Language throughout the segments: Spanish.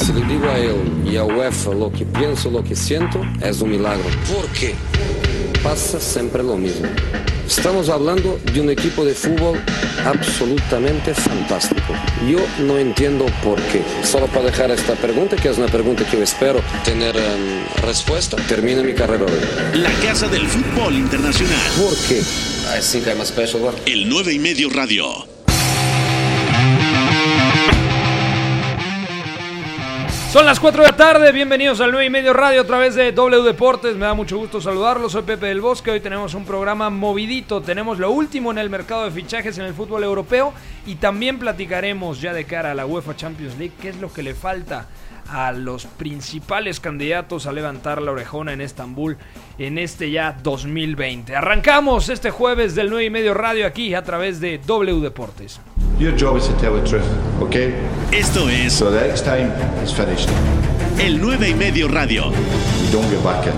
Si le digo a él y a UEFA lo que pienso, lo que siento, es un milagro. ¿Por qué? Pasa siempre lo mismo. Estamos hablando de un equipo de fútbol absolutamente fantástico. Yo no entiendo por qué. Solo para dejar esta pregunta, que es una pregunta que yo espero tener em, respuesta, termina mi carrera hoy. La Casa del Fútbol Internacional. ¿Por qué? I think I'm a special one. El 9 y medio radio. Son las 4 de la tarde, bienvenidos al 9 y medio radio a través de W Deportes. Me da mucho gusto saludarlos, soy Pepe del Bosque. Hoy tenemos un programa movidito, tenemos lo último en el mercado de fichajes en el fútbol europeo y también platicaremos ya de cara a la UEFA Champions League qué es lo que le falta a los principales candidatos a levantar la orejona en Estambul en este ya 2020. Arrancamos este jueves del 9 y medio radio aquí a través de W Deportes. Your job is to tell the truth, okay? Esto es So the next time it's finished. el 9 y medio radio. You don't get back in.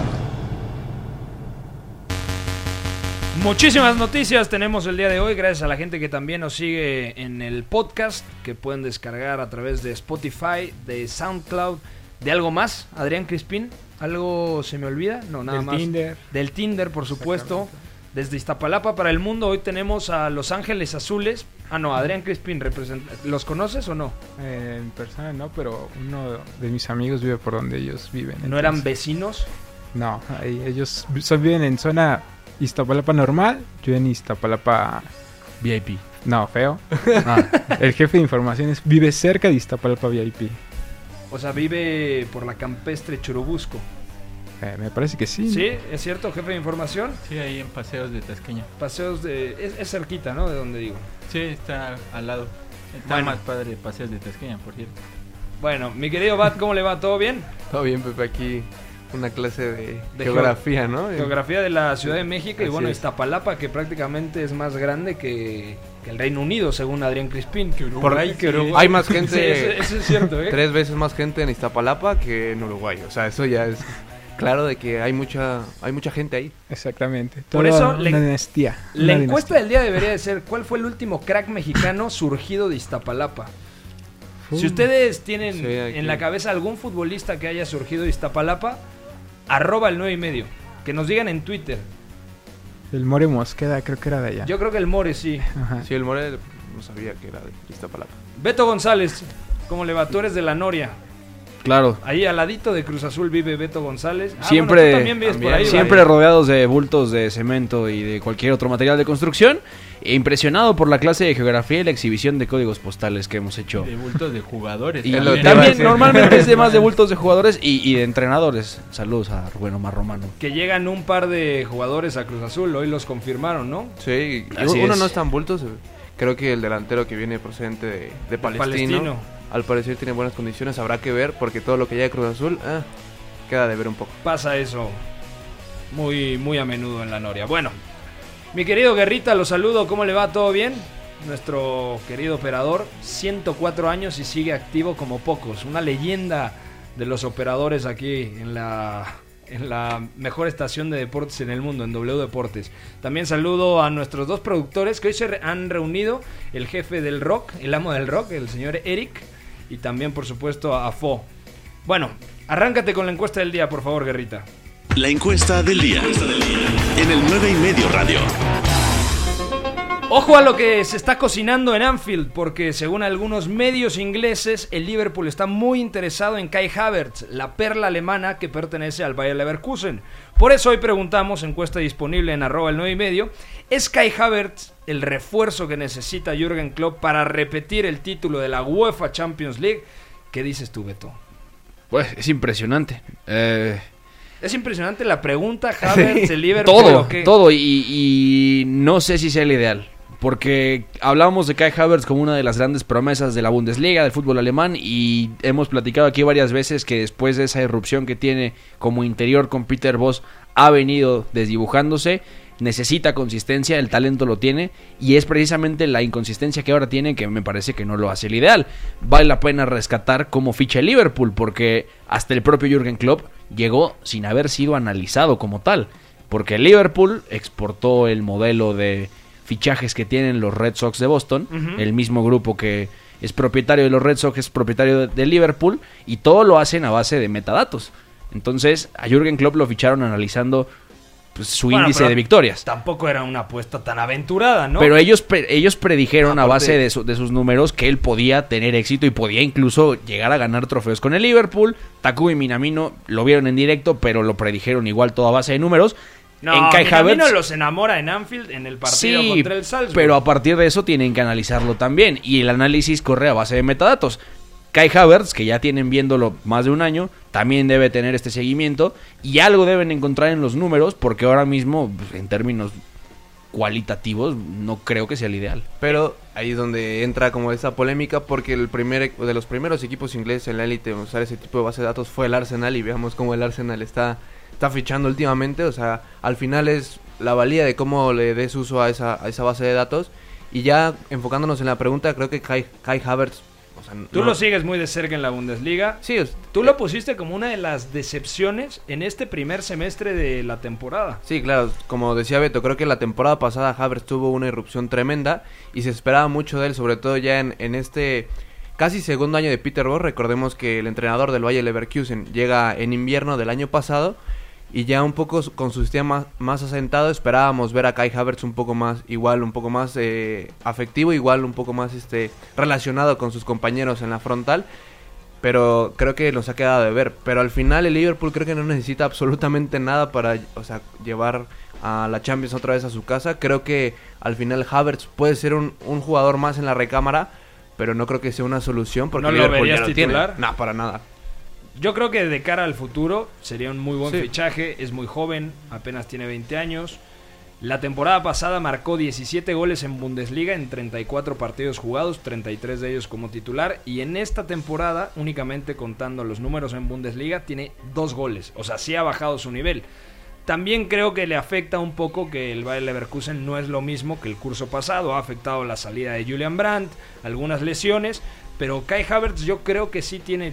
Muchísimas noticias tenemos el día de hoy, gracias a la gente que también nos sigue en el podcast, que pueden descargar a través de Spotify, de SoundCloud, de algo más, Adrián Crispín, ¿algo se me olvida? No, nada Del más. Tinder. Del Tinder, por supuesto. Desde Iztapalapa para el mundo, hoy tenemos a Los Ángeles Azules. Ah, no, Adrián Crispín, representa- ¿los conoces o no? Eh, en persona no, pero uno de mis amigos vive por donde ellos viven. ¿No eran vecinos? No, ahí ellos son, viven en zona Iztapalapa normal, yo en Iztapalapa... VIP. No, feo. Ah, El jefe de informaciones vive cerca de Iztapalapa VIP. o sea, vive por la campestre Churubusco. Eh, me parece que sí. ¿Sí? ¿Es cierto, jefe de información? Sí, ahí en Paseos de Tasqueña. Paseos de... Es, es cerquita, ¿no? De donde digo. Sí, está al lado. Está Bueno. más padre Paseos de Tasqueña, por cierto. Bueno, mi querido Bat, ¿cómo le va? ¿Todo bien? Todo bien, Pepe, aquí una clase de, De geografía, ¿no? Geografía de la Ciudad de México y bueno, es. Iztapalapa, que prácticamente es más grande que, que el Reino Unido, según Adrián Crispín. Por ahí que Uruguay. Hay más Sí, gente, eso, eso es cierto, ¿eh? tres veces más gente en Iztapalapa que en Uruguay. O sea, eso ya es claro de que hay mucha, hay mucha gente ahí. Exactamente. Por eso una le- dinastía. La una encuesta dinastía. del día debería de ser, ¿cuál fue el último crack mexicano surgido de Iztapalapa? Si ustedes tienen Sí, en la cabeza algún futbolista que haya surgido de Iztapalapa, arroba el 9 y medio. Que nos digan en Twitter. El More Mosqueda creo que era de allá. Yo creo que el More sí. Ajá. Sí, el Morel no sabía que era de Iztapalapa. Beto González, ¿cómo le va? Tú eres de la Noria. Claro. Ahí al ladito de Cruz Azul vive Beto González. Ah, Siempre- bueno, tú también vives por ahí, Siempre rodeados de bultos de cemento y de cualquier otro material de construcción. E impresionado por la clase de geografía y la exhibición de códigos postales que hemos hecho. De bultos de jugadores. Y también. normalmente es de más de bultos de jugadores y, y de entrenadores. Saludos a Rubén Omar Romano. Que llegan un par de jugadores a Cruz Azul, hoy los confirmaron, ¿no? Sí, Así uno es. no es tan bulto. se- Creo que el delantero que viene procedente de, de Palestino, Palestino. Al parecer tiene buenas condiciones. Habrá que ver porque todo lo que llega de Cruz Azul ah, queda de ver un poco. Pasa eso muy, muy a menudo en la Noria. Bueno, mi querido Guerrita, lo saludo. ¿Cómo le va? ¿Todo bien? Nuestro querido operador, 104 años y sigue activo como pocos. Una leyenda de los operadores aquí en la, en la mejor estación de deportes en el mundo, en W Deportes. También saludo a nuestros dos productores que hoy se han reunido, el jefe del rock, el amo del rock, el señor Eric, y también por supuesto a Fo. Bueno, arráncate con la encuesta del día, por favor, Guerrita. La encuesta del día. En el 9 y medio radio. Ojo a lo que se está cocinando en Anfield, porque según algunos medios ingleses, el Liverpool está muy interesado en Kai Havertz, la perla alemana que pertenece al Bayer Leverkusen. Por eso hoy preguntamos, encuesta disponible en arroba el 9 y medio, ¿es Kai Havertz el refuerzo que necesita Jürgen Klopp para repetir el título de la UEFA Champions League? ¿Qué dices tú, Beto? Pues es impresionante. Eh, Es impresionante la pregunta, Havertz, el Liverpool. todo, todo. Y, y no sé si sea el ideal. Porque hablábamos de Kai Havertz como una de las grandes promesas de la Bundesliga, del fútbol alemán, y hemos platicado aquí varias veces que después de esa irrupción que tiene como interior con Peter Voss, ha venido desdibujándose, necesita consistencia, el talento lo tiene, y es precisamente la inconsistencia que ahora tiene que me parece que no lo hace el ideal. Vale la pena rescatar cómo ficha el Liverpool, porque hasta el propio Jürgen Klopp llegó sin haber sido analizado como tal. Porque el Liverpool exportó el modelo de fichajes que tienen los Red Sox de Boston, el mismo grupo que es propietario de los Red Sox, es propietario de, Liverpool y todo lo hacen a base de metadatos. Entonces, a Jürgen Klopp lo ficharon analizando pues, su Bueno, índice de victorias. Tampoco era una apuesta tan aventurada, ¿no? Pero ellos, ellos predijeron a base de, su- de sus números que él podía tener éxito y podía incluso llegar a ganar trofeos con el Liverpool. Takumi Minamino lo vieron en directo, pero lo predijeron igual todo a base de números. No, en Kai Havertz, los enamora en Anfield en el partido sí, contra el Salzburg. pero a partir de eso tienen que analizarlo también. Y el análisis corre a base de metadatos. Kai Havertz, que ya tienen viéndolo más de un año, también debe tener este seguimiento. Y algo deben encontrar en los números, porque ahora mismo, pues, en términos cualitativos, no creo que sea el ideal. Pero ahí es donde entra como esa polémica porque el primer de los primeros equipos ingleses en la élite en usar ese tipo de base de datos fue el Arsenal y veamos cómo el Arsenal está está fichando últimamente, o sea, al final es la valía de cómo le des uso a esa, a esa base de datos y ya enfocándonos en la pregunta, creo que Kai, Kai Havertz, o sea, Tú no- lo sigues muy de cerca en la Bundesliga. Sí, es- Tú lo pusiste como una de las decepciones en este primer semestre de la temporada. Sí, claro, como decía Beto, creo que la temporada pasada Havertz tuvo una irrupción tremenda y se esperaba mucho de él, sobre todo ya en, en este casi segundo año de Peter Bosz. Recordemos que el entrenador del Valle Leverkusen llega en invierno del año pasado y ya un poco con su sistema más, asentado esperábamos ver a Kai Havertz un poco más igual, un poco más eh, afectivo, igual un poco más este relacionado con sus compañeros en la frontal. Pero creo que nos ha quedado de ver. Pero al final el Liverpool creo que no necesita absolutamente nada para o sea, llevar a la Champions otra vez a su casa. Creo que al final Havertz puede ser un, un jugador más en la recámara, pero no creo que sea una solución porque ¿No lo verías ya lo tiene. No, para nada. Yo creo que de cara al futuro sería un muy buen Sí. fichaje. Es muy joven, apenas tiene 20 años. La temporada pasada marcó 17 goles en Bundesliga en 34 partidos jugados, 33 de ellos como titular. Y en esta temporada, únicamente contando los números en Bundesliga, tiene dos goles. O sea, sí ha bajado su nivel. También creo que le afecta un poco que el Bayer Leverkusen no es lo mismo que el curso pasado. Ha afectado la salida de Julian Brandt, algunas lesiones. Pero Kai Havertz yo creo que sí tiene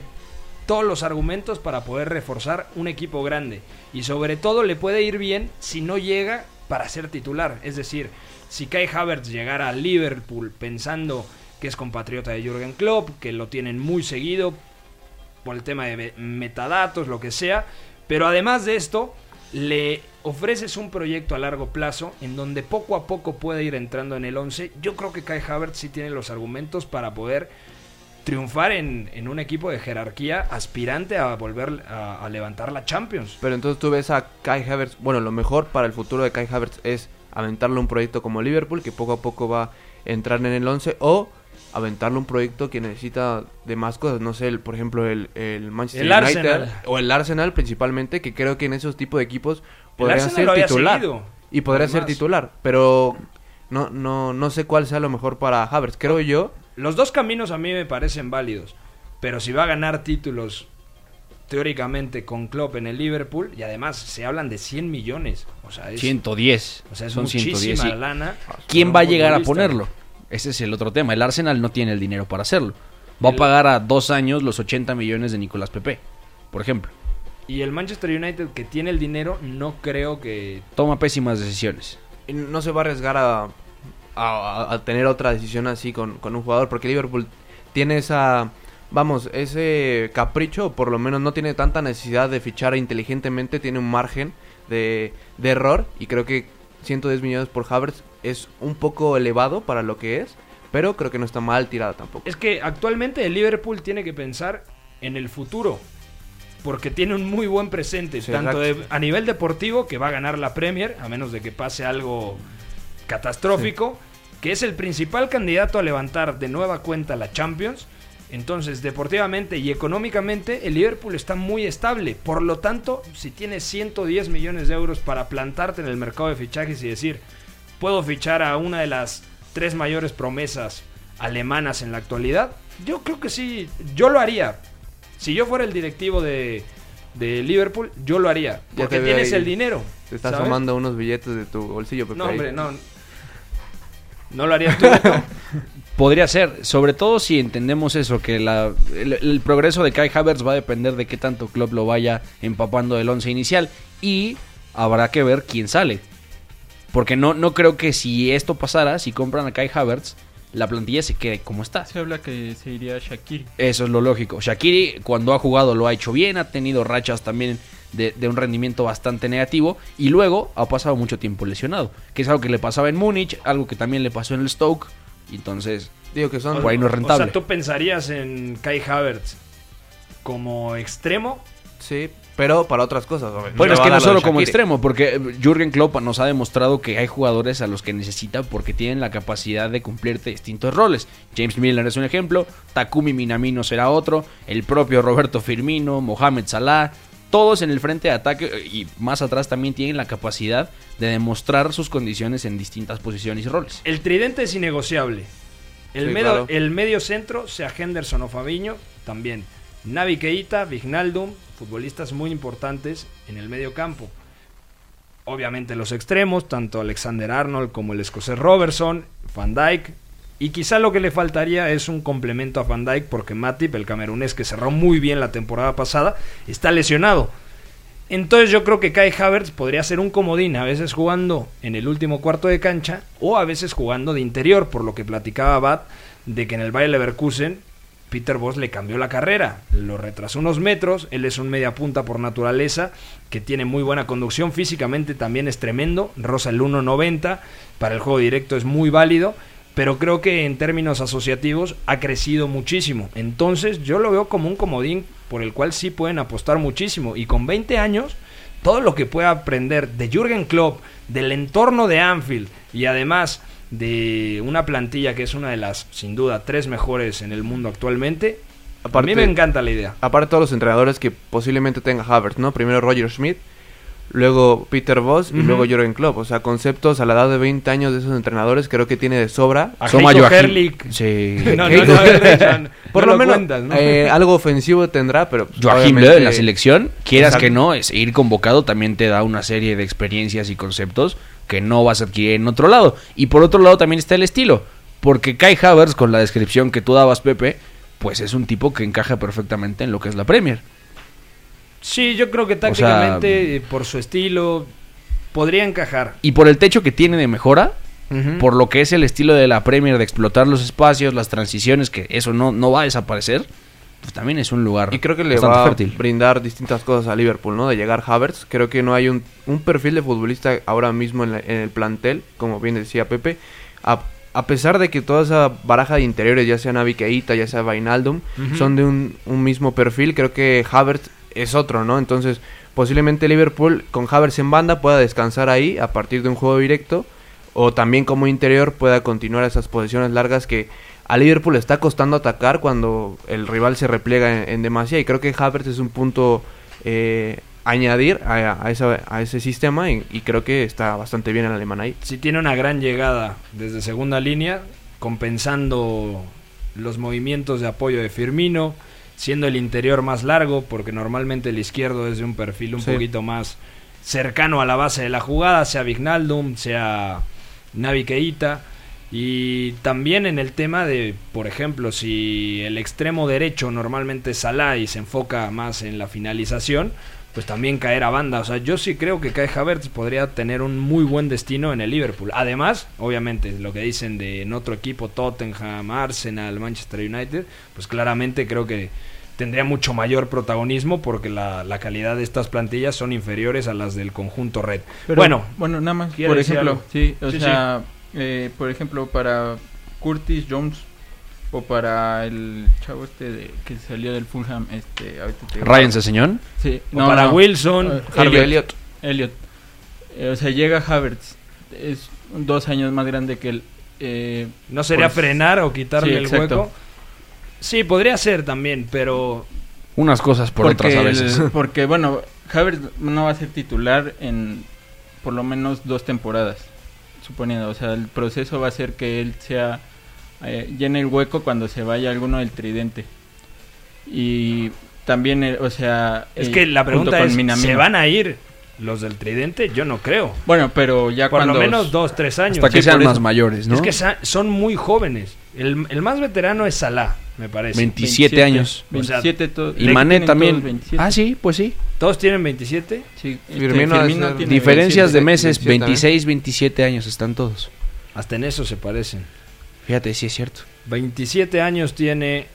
todos los argumentos para poder reforzar un equipo grande. Y sobre todo le puede ir bien si no llega para ser titular. Es decir, si Kai Havertz llegara a Liverpool pensando que es compatriota de Jürgen Klopp, que lo tienen muy seguido por el tema de me- metadatos, lo que sea. Pero además de esto, le ofreces un proyecto a largo plazo en donde poco a poco puede ir entrando en el 11. Yo creo que Kai Havertz sí tiene los argumentos para poder triunfar en, en un equipo de jerarquía aspirante a volver a, a levantar la Champions. Pero entonces tú ves a Kai Havertz, bueno, lo mejor para el futuro de Kai Havertz es aventarle un proyecto como Liverpool, que poco a poco va a entrar en el 11, o aventarle un proyecto que necesita de más cosas, no sé, el- por ejemplo, el, el Manchester El United, Arsenal. o el Arsenal principalmente, que creo que en esos tipos de equipos podría ser titular. seguido, y podría ser titular, pero no, no, no sé cuál sea lo mejor para Havertz. Creo yo Los dos caminos a mí me parecen válidos, pero si va a ganar títulos teóricamente con Klopp en el Liverpool y además se hablan de 100 millones, o sea, es, 110. o sea, es son muchísima 110. sí. lana. ¿Quién va a llegar a ponerlo? Ese es el otro tema. El Arsenal no tiene el dinero para hacerlo. Va a pagar a dos años los 80 millones de Nicolás Pepe, por ejemplo. Y el Manchester United que tiene el dinero no creo que Toma pésimas decisiones. y no se va a arriesgar a, a- a tener otra decisión así con, con un jugador, porque Liverpool tiene esa, vamos, ese capricho, o por lo menos no tiene tanta necesidad de fichar inteligentemente, tiene un margen de, de error, y creo que 110 millones por Havertz es un poco elevado para lo que es, pero creo que no está mal tirada tampoco. Es que actualmente el Liverpool tiene que pensar en el futuro. Porque tiene un muy buen presente, Sí, tanto de- a nivel deportivo, que va a ganar la Premier, a menos de que pase algo catastrófico, que es el principal candidato a levantar de nueva cuenta la Champions. Entonces, deportivamente y económicamente, el Liverpool está muy estable. Por lo tanto, si tienes 110 millones de euros para plantarte en el mercado de fichajes y decir, puedo fichar a una de las tres mayores promesas alemanas en la actualidad, yo creo que sí, yo lo haría. Si yo fuera el directivo de, de Liverpool, yo lo haría. Porque tienes ahí. el dinero. Te estás tomando unos billetes de tu bolsillo, Pepe. No, hombre, no. No lo harías tú. Podría ser, sobre todo si entendemos eso, que la, el, el progreso de Kai Havertz va a depender de qué tanto club lo vaya empapando del once inicial y habrá que ver quién sale. Porque no, no creo que si esto pasara, si compran a Kai Havertz, la plantilla se quede como está. Se habla que se iría Shakiri. Eso es lo lógico. Shakiri cuando ha jugado lo ha hecho bien, ha tenido rachas también de, de un rendimiento bastante negativo y luego ha pasado mucho tiempo lesionado, que es algo que le pasaba en Múnich, algo que también le pasó en el Stoke, y entonces Digo que son... Por ahí no es rentable. O sea, tú pensarías en Kai Havertz como extremo. Sí, pero para otras cosas. Bueno, es que no solo como extremo, porque eh, Jürgen Klopp nos ha demostrado que hay jugadores a los que necesita porque tienen la capacidad de cumplirte distintos roles. James Miller es un ejemplo, Takumi Minamino será otro, el propio Roberto Firmino, Mohamed Salah, todos en el frente de ataque eh, y más atrás también tienen la capacidad de demostrar sus condiciones en distintas posiciones y roles. El tridente es innegociable. El, Sí, medio, claro. el medio centro, sea Henderson o Fabiño, también. Navi Keita, Vignaldum, futbolistas muy importantes en el medio campo. Obviamente los extremos, tanto Alexander Arnold como el escocés Robertson, Van Dijk. Y quizá lo que le faltaría es un complemento a Van Dijk porque Matip, el camerunés que cerró muy bien la temporada pasada, está lesionado. Entonces yo creo que Kai Havertz podría ser un comodín, a veces jugando en el último cuarto de cancha o a veces jugando de interior, por lo que platicaba Bat de que en el Bayer Leverkusen Peter Voss le cambió la carrera, lo retrasó unos metros, él es un media punta por naturaleza, que tiene muy buena conducción, físicamente también es tremendo, rosa el 1.90, para el juego directo es muy válido, pero creo que en términos asociativos ha crecido muchísimo. Entonces yo lo veo como un comodín por el cual sí pueden apostar muchísimo. Y con 20 años, todo lo que pueda aprender de Jürgen Klopp, del entorno de Anfield y además de una plantilla que es una de las, sin duda, tres mejores en el mundo actualmente, a Aparte- mí me encanta la idea. Aparte de todos los entrenadores que posiblemente tenga Havertz, ¿no? Primero Roger Schmidt, luego Peter Voss y luego Jürgen Klopp. O sea, conceptos a la edad de 20 años de esos entrenadores creo que tiene de sobra. A Soma Herrlich. Sí. No, no, no, Por no lo, menos cuentas, ¿no? eh, algo ofensivo tendrá, pero... pues, Joachim obviamente- Löw en la selección, quieras Exacto. que no, es ir convocado también te da una serie de experiencias y conceptos que no vas a adquirir en otro lado. Y por otro lado también está el estilo, porque Kai Havertz, con la descripción que tú dabas, Pepe, pues es un tipo que encaja perfectamente en lo que es la Premier. Sí, yo creo que tácticamente, eh, por su estilo, podría encajar. Y por el techo que tiene de mejora, por lo que es el estilo de la Premier de explotar los espacios, las transiciones, que eso no, no va a desaparecer, pues también es un lugar Y creo que le va a brindar distintas cosas a Liverpool, ¿no? De llegar Havertz. Creo que no hay un, un perfil de futbolista ahora mismo en, la- en el plantel, como bien decía Pepe. A, a pesar de que toda esa baraja de interiores, ya sea Navi Keita, ya sea Vainaldum, son de un, un mismo perfil, creo que Havertz es otro, ¿no? Entonces, posiblemente Liverpool con Havertz en banda pueda descansar ahí a partir de un juego directo. O también como interior pueda continuar esas posiciones largas que a Liverpool le está costando atacar cuando el rival se repliega en, en demasía. Y creo que Havertz es un punto eh, añadir a, a esa- a ese sistema y, y creo que está bastante bien el alemán ahí. si tiene una gran llegada desde segunda línea, compensando los movimientos de apoyo de Firmino, siendo el interior más largo, porque normalmente el izquierdo es de un perfil un Sí. poquito más cercano a la base de la jugada, sea Vignaldum, sea Navi Keita. Y también en el tema de, por ejemplo, si el extremo derecho normalmente es Salah y se enfoca más en la finalización, pues también caer a banda. O sea, yo sí creo que Kai Havertz podría tener un muy buen destino en el Liverpool. Además, obviamente, lo que dicen de en otro equipo, Tottenham, Arsenal, Manchester United, pues claramente creo que tendría mucho mayor protagonismo porque la, la calidad de estas plantillas son inferiores a las del conjunto red. Pero, bueno, bueno, nada más, ¿quiere por ejemplo, sí, o Sí, sea, eh, por ejemplo, para Curtis Jones o para el chavo este de, que salió del Fulham, este, ahorita te digo. Ryan Seseñón. Sí, o para Wilson, Eh, Harvey Elliot. Elliott. Elliot. Eh, o sea, llega Havertz, es dos años más grande que él. eh, ¿no sería pues, frenar o quitarle sí, el exacto. hueco? Sí, podría ser también, pero Unas cosas por porque otras a veces. porque, bueno, Havertz no va a ser titular en por lo menos dos temporadas, suponiendo. O sea, el proceso va a ser que él sea eh, llene el hueco cuando se vaya alguno del tridente. Y también, eh, o sea... es eh, que la pregunta es. ¿se van a ir los del tridente? Yo no creo. Bueno, pero ya Por cuando... lo menos dos, tres años. Hasta que Sí, sean por más mayores, ¿no? Es que son muy jóvenes. El, el más veterano es Salah, me parece. 27 años. O sea, 27 Y Mané también. 27. Ah, sí, pues sí. ¿Todos tienen 27? Sí, este, Firmino de ser- tiene Diferencias de 27, meses, 27 26, 27 años están todos. Hasta en eso se parecen. Fíjate, sí es cierto. 27 años tiene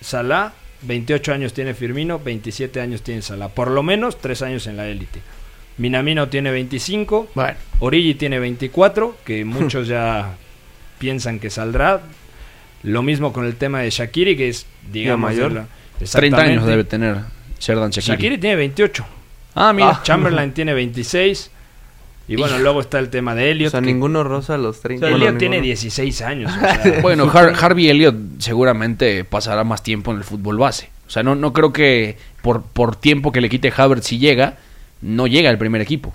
Salah, 28 años tiene Firmino, 27 años tiene Salah. Por lo menos 3 años en la élite. Minamino tiene 25, Bueno, Origi tiene 24, que muchos ya piensan que saldrá. Lo mismo con el tema de Shakiri, que es, digamos, mayor. la- 30 años debe tener Sherdan Shakiri. Shakiri tiene 28. Ah, mira. Chamberlain tiene 26. Y bueno, luego está el tema de O Elliot. sea, que- ninguno rosa a los 30. Elliot Bueno, tiene ninguno. 16 años. o sea, Bueno, Har- Harvey Elliott seguramente pasará más tiempo en el fútbol base. O sea, no, no creo que por, por tiempo que le quite Havertz si llega, no llega al primer equipo.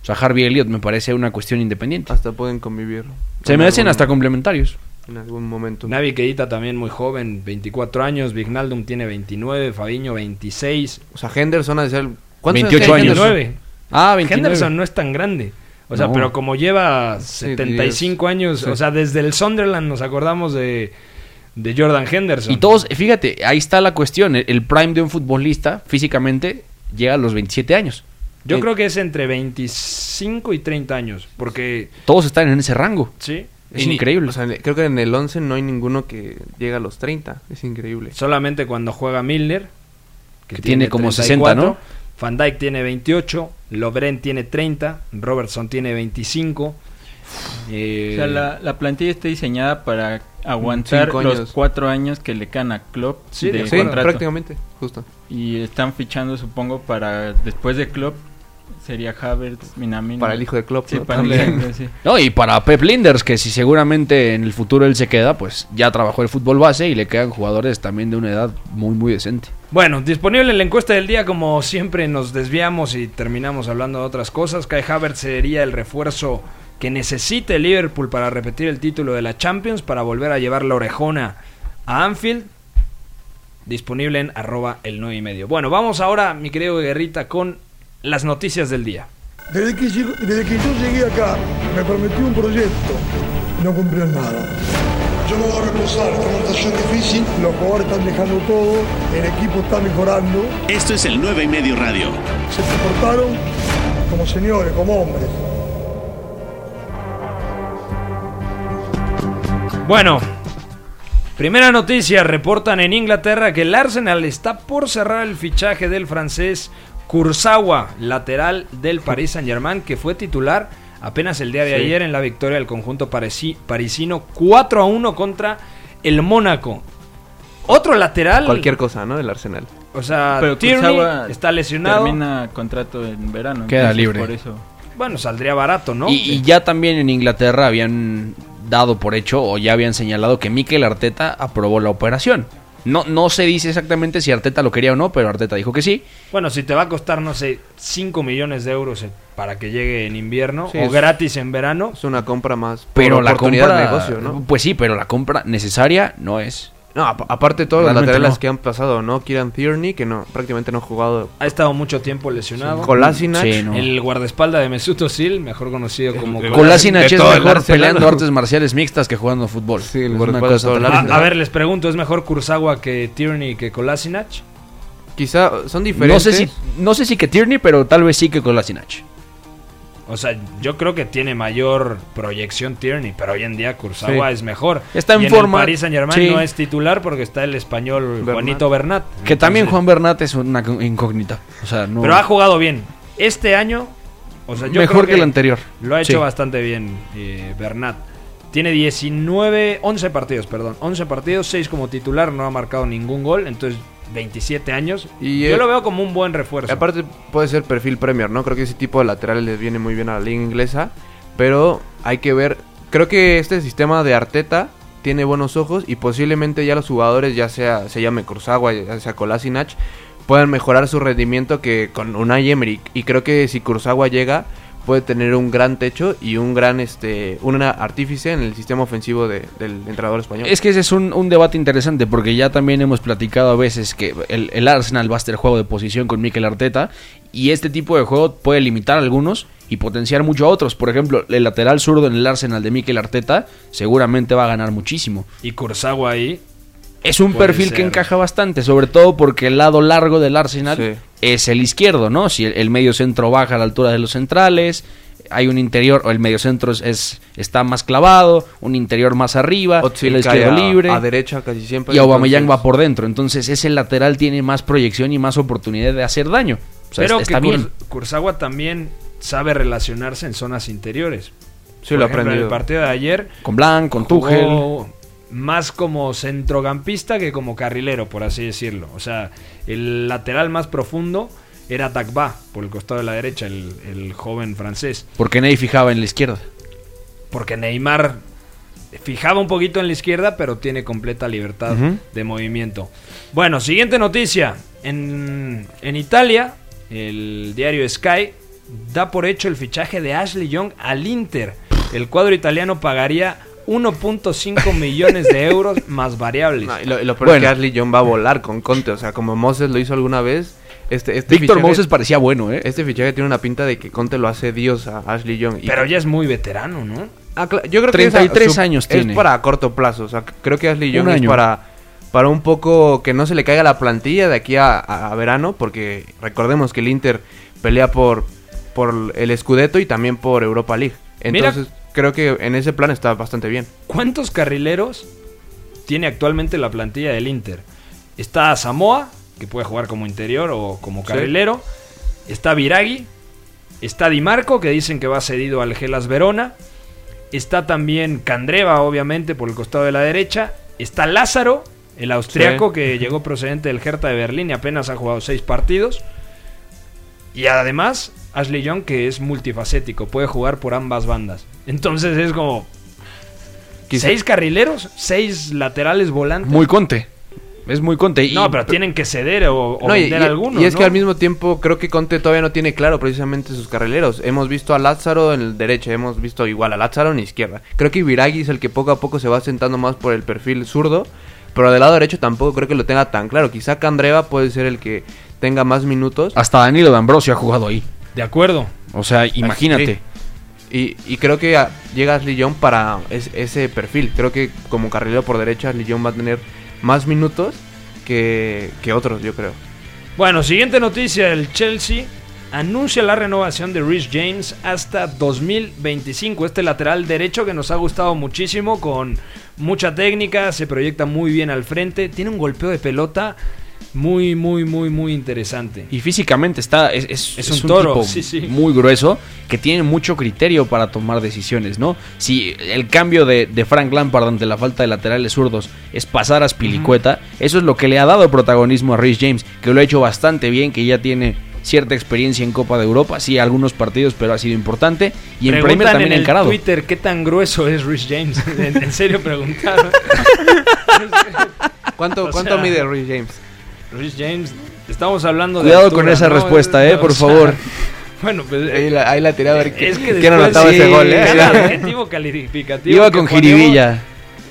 O sea, Harvey Elliott me parece una cuestión independiente. Hasta pueden convivir. Se me hacen algún- hasta complementarios. En algún momento. Navi Keita también muy joven, 24 años. Vignaldum tiene 29. Fabiño 26. O sea, Henderson ha de ser... ¿Cuántos 28 tiene años. Henderson? 29. Ah, 29. Henderson no es tan grande. O sea, No. pero como lleva 75 años, Sí. o sea, desde el Sunderland nos acordamos de, de Jordan Henderson. Y todos, fíjate, ahí está la cuestión. El, el prime de un futbolista físicamente llega a los 27 años. Yo Eh, creo que es entre 25 y 30 años, porque Todos están en ese rango. sí, Es Y ni- increíble. O sea, creo que en el 11 no hay ninguno que llega a los 30. Es increíble. solamente cuando juega Milner, Que tiene como 60, ¿no? Van Dijk tiene 28, Lovren tiene 30, Robertson tiene 25. eh, O sea, la, la plantilla está diseñada para aguantar Cinco los cuatro años que le quedan a Klopp Sí, de de Sí, contrato. prácticamente. Justo. Y están fichando, supongo, para después de Klopp sería Havertz, Minamino. Para el hijo de Klopp. Sí, ¿no? para el sí. No, y para Pep Linders, que si seguramente en el futuro él se queda, pues ya trabajó el fútbol base y le quedan jugadores también de una edad muy, muy decente. Bueno, disponible en la encuesta del día, como siempre nos desviamos y terminamos hablando de otras cosas. Kai Havertz sería el refuerzo que necesite el Liverpool para repetir el título de la Champions, para volver a llevar la orejona a Anfield. Disponible en arroba el 9 y medio. Bueno, vamos ahora, mi querido Guerrita, con las noticias del día. Desde que, desde que yo llegué acá, me prometió un proyecto no cumplió nada. Yo no voy a reposar, esta una situación difícil. Los jugadores están dejando todo, el equipo está mejorando. Esto es el 9 y medio radio. Se comportaron como señores, como hombres. Bueno, primera noticia, reportan en Inglaterra que el Arsenal está por cerrar el fichaje del francés Kurzawa, lateral del Paris Saint-Germain, que fue titular apenas el día de Sí. ayer en la victoria del conjunto parisi- parisino 4 a 1 contra el Mónaco. Otro lateral, Cualquier cosa, ¿no? Del Arsenal. o sea, Pero Tierney Kurzawa está lesionado. Termina contrato en verano. Queda libre. Por eso. Bueno, saldría barato, ¿no? Y, y ya también en Inglaterra habían dado por hecho o ya habían señalado que Mikel Arteta aprobó la operación. No, no se dice exactamente si Arteta lo quería o no, pero Arteta dijo que sí. Bueno, si te va a costar, no sé, 5 millones de euros para que llegue en invierno Sí, o es- gratis en verano, Es una compra más. Pero la oportunidad compra, de negocio, ¿no? pues sí, pero la compra necesaria no es. No, ap- aparte todos los laterales no. que han pasado, ¿no? Kieran Tierney, que no prácticamente no ha jugado. ha estado mucho tiempo lesionado. Kolasinac. Sí, no. El guardaespalda de Mesut Özil, mejor conocido como Kolasinac. Es mejor peleando ¿no? artes marciales mixtas que jugando fútbol. Sí, el. A, a ver, les pregunto, ¿es mejor Kurzawa que Tierney que Kolasinac? Quizá son No diferentes. sé si no sé si que Tierney, pero tal vez sí que Kolasinac. O sea, yo creo que tiene mayor proyección Tierney, pero hoy en día Kurzawa Sí. es mejor. Está en Y forma. el Paris Saint Germain Sí. no es titular porque está el español Bernat. Juanito Bernat. Que también Entonces- Juan Bernat es una incógnita. O sea, no. Pero ha jugado bien. Este año, o sea, yo mejor creo que, el anterior. Lo ha hecho Sí. bastante bien eh, Bernat. Tiene 19, 11 partidos, perdón. 11 partidos, 6 como titular, no ha marcado ningún gol, entonces 27 años. Y, Yo eh, lo veo como un buen refuerzo. Aparte puede ser perfil Premier, ¿no? Creo que ese tipo de laterales les viene muy bien a la liga inglesa. Pero hay que ver. Creo que este sistema de Arteta tiene buenos ojos y posiblemente ya los jugadores, ya sea se llame Kurzawa, ya sea Kolasinac, puedan mejorar su rendimiento que con Unai Emery. Y creo que si Kurzawa llega, puede tener un gran techo y un gran este una artífice en el sistema ofensivo de- del entrenador español. Es que ese es un, un debate interesante porque ya también hemos platicado a veces que el, el Arsenal va a estar juego de posición con Mikel Arteta y este tipo de juego puede limitar a algunos y potenciar mucho a otros. Por ejemplo, el lateral zurdo en el Arsenal de Mikel Arteta seguramente va a ganar muchísimo. Y Kurzawa ahí. Es un Puede perfil ser. que encaja bastante, sobre todo porque el lado largo del Arsenal Sí. es el izquierdo, ¿no? Si el, el medio centro baja a la altura de los centrales, hay un interior, o el mediocentro es, es- está más clavado, un interior más arriba, el cae izquierdo a- libre. a derecha casi siempre, Y Aubameyang entonces- va por dentro. Entonces ese lateral tiene más proyección y más oportunidad de hacer daño. O sea, Pero es- que está bien. Kurzawa también sabe relacionarse en zonas interiores. Sí, Por lo ejemplo, en aprendido. el partido de ayer Con Blanc, con jugó Tuchel. Más como centrocampista que como carrilero, por así decirlo. O sea, el lateral más profundo era Dagba, por el costado de la derecha, el, el joven francés. Porque nadie fijaba en la izquierda. Porque Neymar fijaba un poquito en la izquierda, pero tiene completa libertad de movimiento. Bueno, siguiente noticia. En, en Italia, el diario Sky da por hecho el fichaje de Ashley Young al Inter. El cuadro italiano pagaría 1.5 millones de euros más variables. No, y lo, y lo peor es que. Ashley Young va a volar con Conte. O sea, como Moses lo hizo alguna vez. Este, este Víctor fichaje- Moses parecía bueno, ¿eh? Este fichaje tiene una pinta de que Conte lo hace Dios a Ashley Young. y pero que- ya es muy veterano, ¿no? Ah, yo creo que 33 esa- años es tiene. para corto plazo. O sea, creo que Ashley Un Young es para, para un poco que no se le caiga la plantilla de aquí a, a- a verano. Porque recordemos que el Inter pelea por, por el Scudetto y también por Europa League. Mira- Entonces, creo que en ese plan está bastante bien. ¿Cuántos carrileros tiene actualmente la plantilla del Inter? Está Samoa, que puede jugar como interior o como carrilero. Está Viragui. Está Di Marco, que dicen que va cedido al Gelas Verona. Está también Candreva, obviamente, por el costado de la derecha. Está Lázaro, el austriaco Sí. que llegó procedente del Hertha de Berlín y apenas ha jugado seis partidos. Y además, Ashley Young, que es multifacético, puede jugar por ambas bandas. Entonces es como. Quizá- ¿Seis carrileros? ¿Seis laterales volantes? Muy conte. Es muy conte. Y- no, pero tienen que ceder o, o No, y, vender y- algunos. y es ¿no? que al mismo tiempo creo que Conte todavía no tiene claro precisamente sus carrileros. Hemos visto a Lázaro en el derecha, hemos visto igual a Lázaro en la izquierda. Creo que Viragui es el que poco a poco se va sentando más por el perfil zurdo, pero del lado derecho tampoco creo que lo tenga tan claro. Quizá Candreva puede ser el que tenga más minutos. Hasta Danilo D'Ambrosio ha jugado ahí. De acuerdo. O sea, imagínate. Y, y creo que llega Ashley Young para es- ese perfil. Creo que como carrilero por derecha Ashley Young va a tener más minutos que, que otros, yo creo. Bueno, siguiente noticia. El Chelsea anuncia la renovación de Rhys James hasta 2025. Este lateral derecho que nos ha gustado muchísimo, con mucha técnica, se proyecta muy bien al frente, tiene un golpeo de pelota muy, muy, muy, muy interesante. Y físicamente está. Es, es- Es es un toro, tipo sí, sí. muy grueso que tiene mucho criterio para tomar decisiones, ¿no? Si el cambio de, de Frank Lampard ante la falta de laterales zurdos es pasar a Spilicueta, eso es lo que le ha dado protagonismo a Rhys James, que lo ha hecho bastante bien, que ya tiene cierta experiencia en Copa de Europa, sí, algunos partidos, pero ha sido importante. Y en Premier Preguntan también en ha el encarado. Twitter qué tan grueso es Rhys James. en, en serio preguntaron. ¿Cuánto, O cuánto sea, mide Rhys James? Rhys James, estamos hablando de Cuidado con esa ¿no? respuesta, eh, O por sea, favor. Bueno, pues Ahí la, ahí la tiré a ver qué- es que quién anotaba ese sí, gol, ¿eh? cada adjetivo calificativo Iba con jiribilla.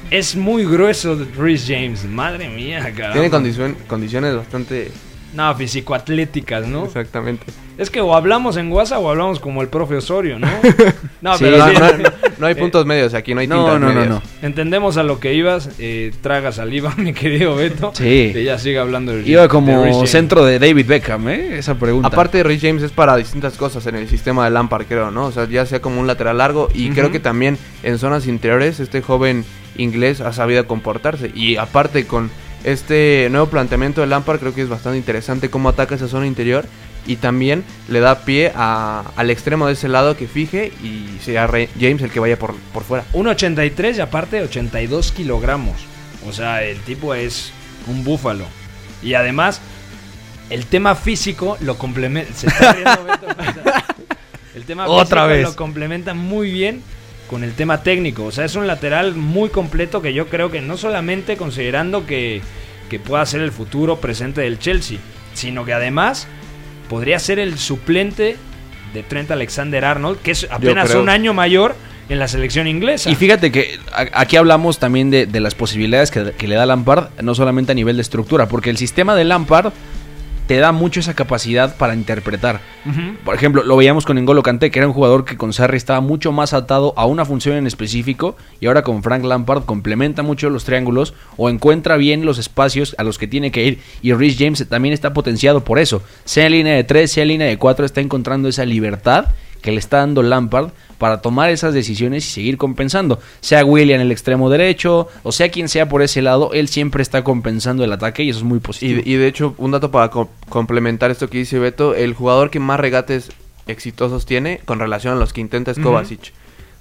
Es muy grueso Rhys James, madre mía, caramba. Tiene condicion- condiciones bastante... No, físico-atléticas, ¿no? Exactamente. Es que o hablamos en WhatsApp o hablamos como el profe Osorio, ¿no? No, Sí, pero No, sí, no, no, no hay puntos medios aquí, no hay No, tintas no, no, medias. no. entendemos a lo que ibas. Eh, traga saliva, mi querido Beto. Sí. Que ya sigue hablando de Iba de como James. centro de David Beckham, ¿eh? Esa pregunta. Aparte, Rhys James es para distintas cosas en el sistema de Lampard, creo, ¿no? O sea, ya sea como un lateral largo y creo que también en zonas interiores este joven inglés ha sabido comportarse. Y aparte con este nuevo planteamiento de Lampard creo que es bastante interesante cómo ataca esa zona interior y también le da pie a- al extremo de ese lado que fije y sea Re- James el que vaya por, por fuera. 1.83 y aparte 82 kilogramos. O sea, el tipo es un búfalo. Y además, el tema físico lo complementa. Se está riendo Beto, o sea, el tema Otra físico vez. lo complementa muy bien con el tema técnico. O sea, es un lateral muy completo que yo creo que no solamente considerando que, que pueda ser el futuro presente del Chelsea, sino que además podría ser el suplente de Trent Alexander Arnold, que es apenas un año mayor en la selección inglesa. Y fíjate que aquí hablamos también de, de las posibilidades que, que le da Lampard, no solamente a nivel de estructura, porque el sistema de Lampard te da mucho esa capacidad para interpretar. Por ejemplo, lo veíamos con N'Golo Kanté, que era un jugador que con Sarri estaba mucho más atado a una función en específico y ahora con Frank Lampard complementa mucho los triángulos o encuentra bien los espacios a los que tiene que ir y Rhys James también está potenciado por eso. Sea en línea de 3, sea en línea de 4, está encontrando esa libertad que le está dando Lampard para tomar esas decisiones y seguir compensando. Sea William el extremo derecho, o sea quien sea por ese lado, él siempre está compensando el ataque y eso es muy Y, positivo. y de hecho, un dato para co- complementar esto que dice Beto, el jugador que más regates exitosos tiene con relación a los que intenta es. Kovacic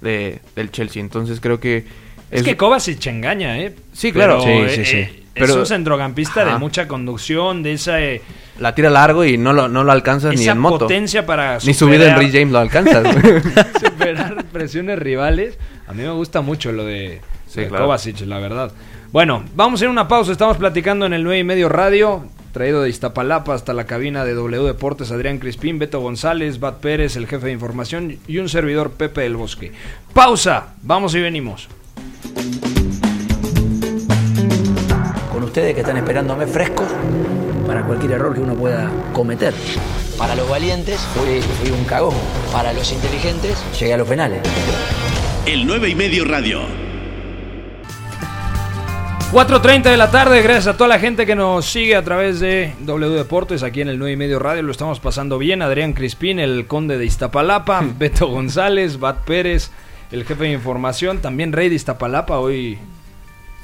de, del Chelsea. Entonces creo que Es, que Kovacic engaña, ¿eh? Sí, claro. Pero, Sí, sí, eh, sí. eh, Pero- es un centrocampista de mucha conducción, de esa, eh, la tira largo y no lo, no lo alcanzas ni en moto. potencia para Ni subida en superar- Rich James lo alcanzas. superar presiones rivales. A mí me gusta mucho lo de, Sí, de claro. Kovacic, la verdad. Bueno, vamos a ir a una pausa. Estamos platicando en el 9 y medio radio. Traído de Iztapalapa hasta la cabina de W Deportes, Adrián Crispín, Beto González, Bat Pérez, el jefe de información y un servidor Pepe del Bosque. Pausa, vamos y venimos. Ustedes que están esperándome frescos para cualquier error que uno pueda cometer. Para los valientes fui, fui un cagón. Para los inteligentes llegué a los penales. El 9 y medio radio. 4.30 de la tarde, gracias a toda la gente que nos sigue a través de W Deportes, aquí en el 9 y medio radio, lo estamos pasando bien, Adrián Crispín, el conde de Iztapalapa, Beto González, Bat Pérez, el jefe de información, también rey de Iztapalapa, hoy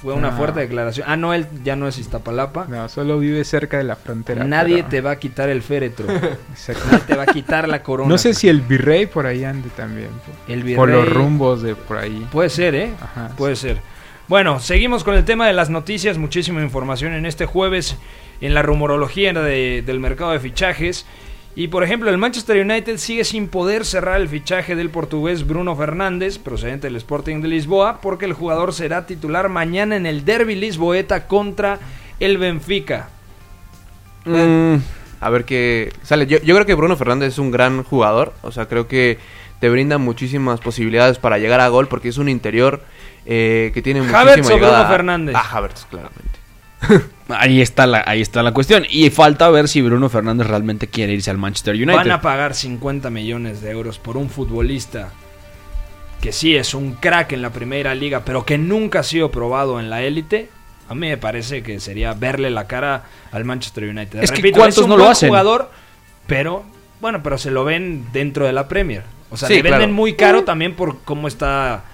fue una No. fuerte declaración, ah no, él ya no es Iztapalapa, No, solo vive cerca de la frontera. nadie pero- te va a quitar el féretro, Exacto. nadie te va a quitar la corona. No sé si el virrey por ahí ande también. El Por los virrey- rumos de por ahí. Puede ser, ¿eh? Ajá, Puede ser. Bueno, seguimos con el tema de las noticias. Muchísima información en este jueves en la rumorología de- del mercado de fichajes. Y por ejemplo, el Manchester United sigue sin poder cerrar el fichaje del portugués Bruno Fernández, procedente del Sporting de Lisboa, porque el jugador será titular mañana en el derby lisboeta contra el Benfica. Mm, a ver qué sale. Yo, yo creo que Bruno Fernández es un gran jugador. O sea, creo que te brinda muchísimas posibilidades para llegar a gol porque es un interior eh, que tiene muchísima ¿Havertz o Bruno Fernández? Ah, Havertz, claramente. Ahí está la, ahí está la cuestión. Y falta ver si Bruno Fernández realmente quiere irse al Manchester United. Van a pagar 50 millones de euros por un futbolista que sí es un crack en la primera liga, pero que nunca ha sido probado en la élite. A mí me parece que sería verle la cara al Manchester United. Es que Repito, ¿cuántos es un no lo hacen? jugador, pero bueno, pero se lo ven dentro de la Premier. O sea, Sí, le venden claro. muy caro también por cómo está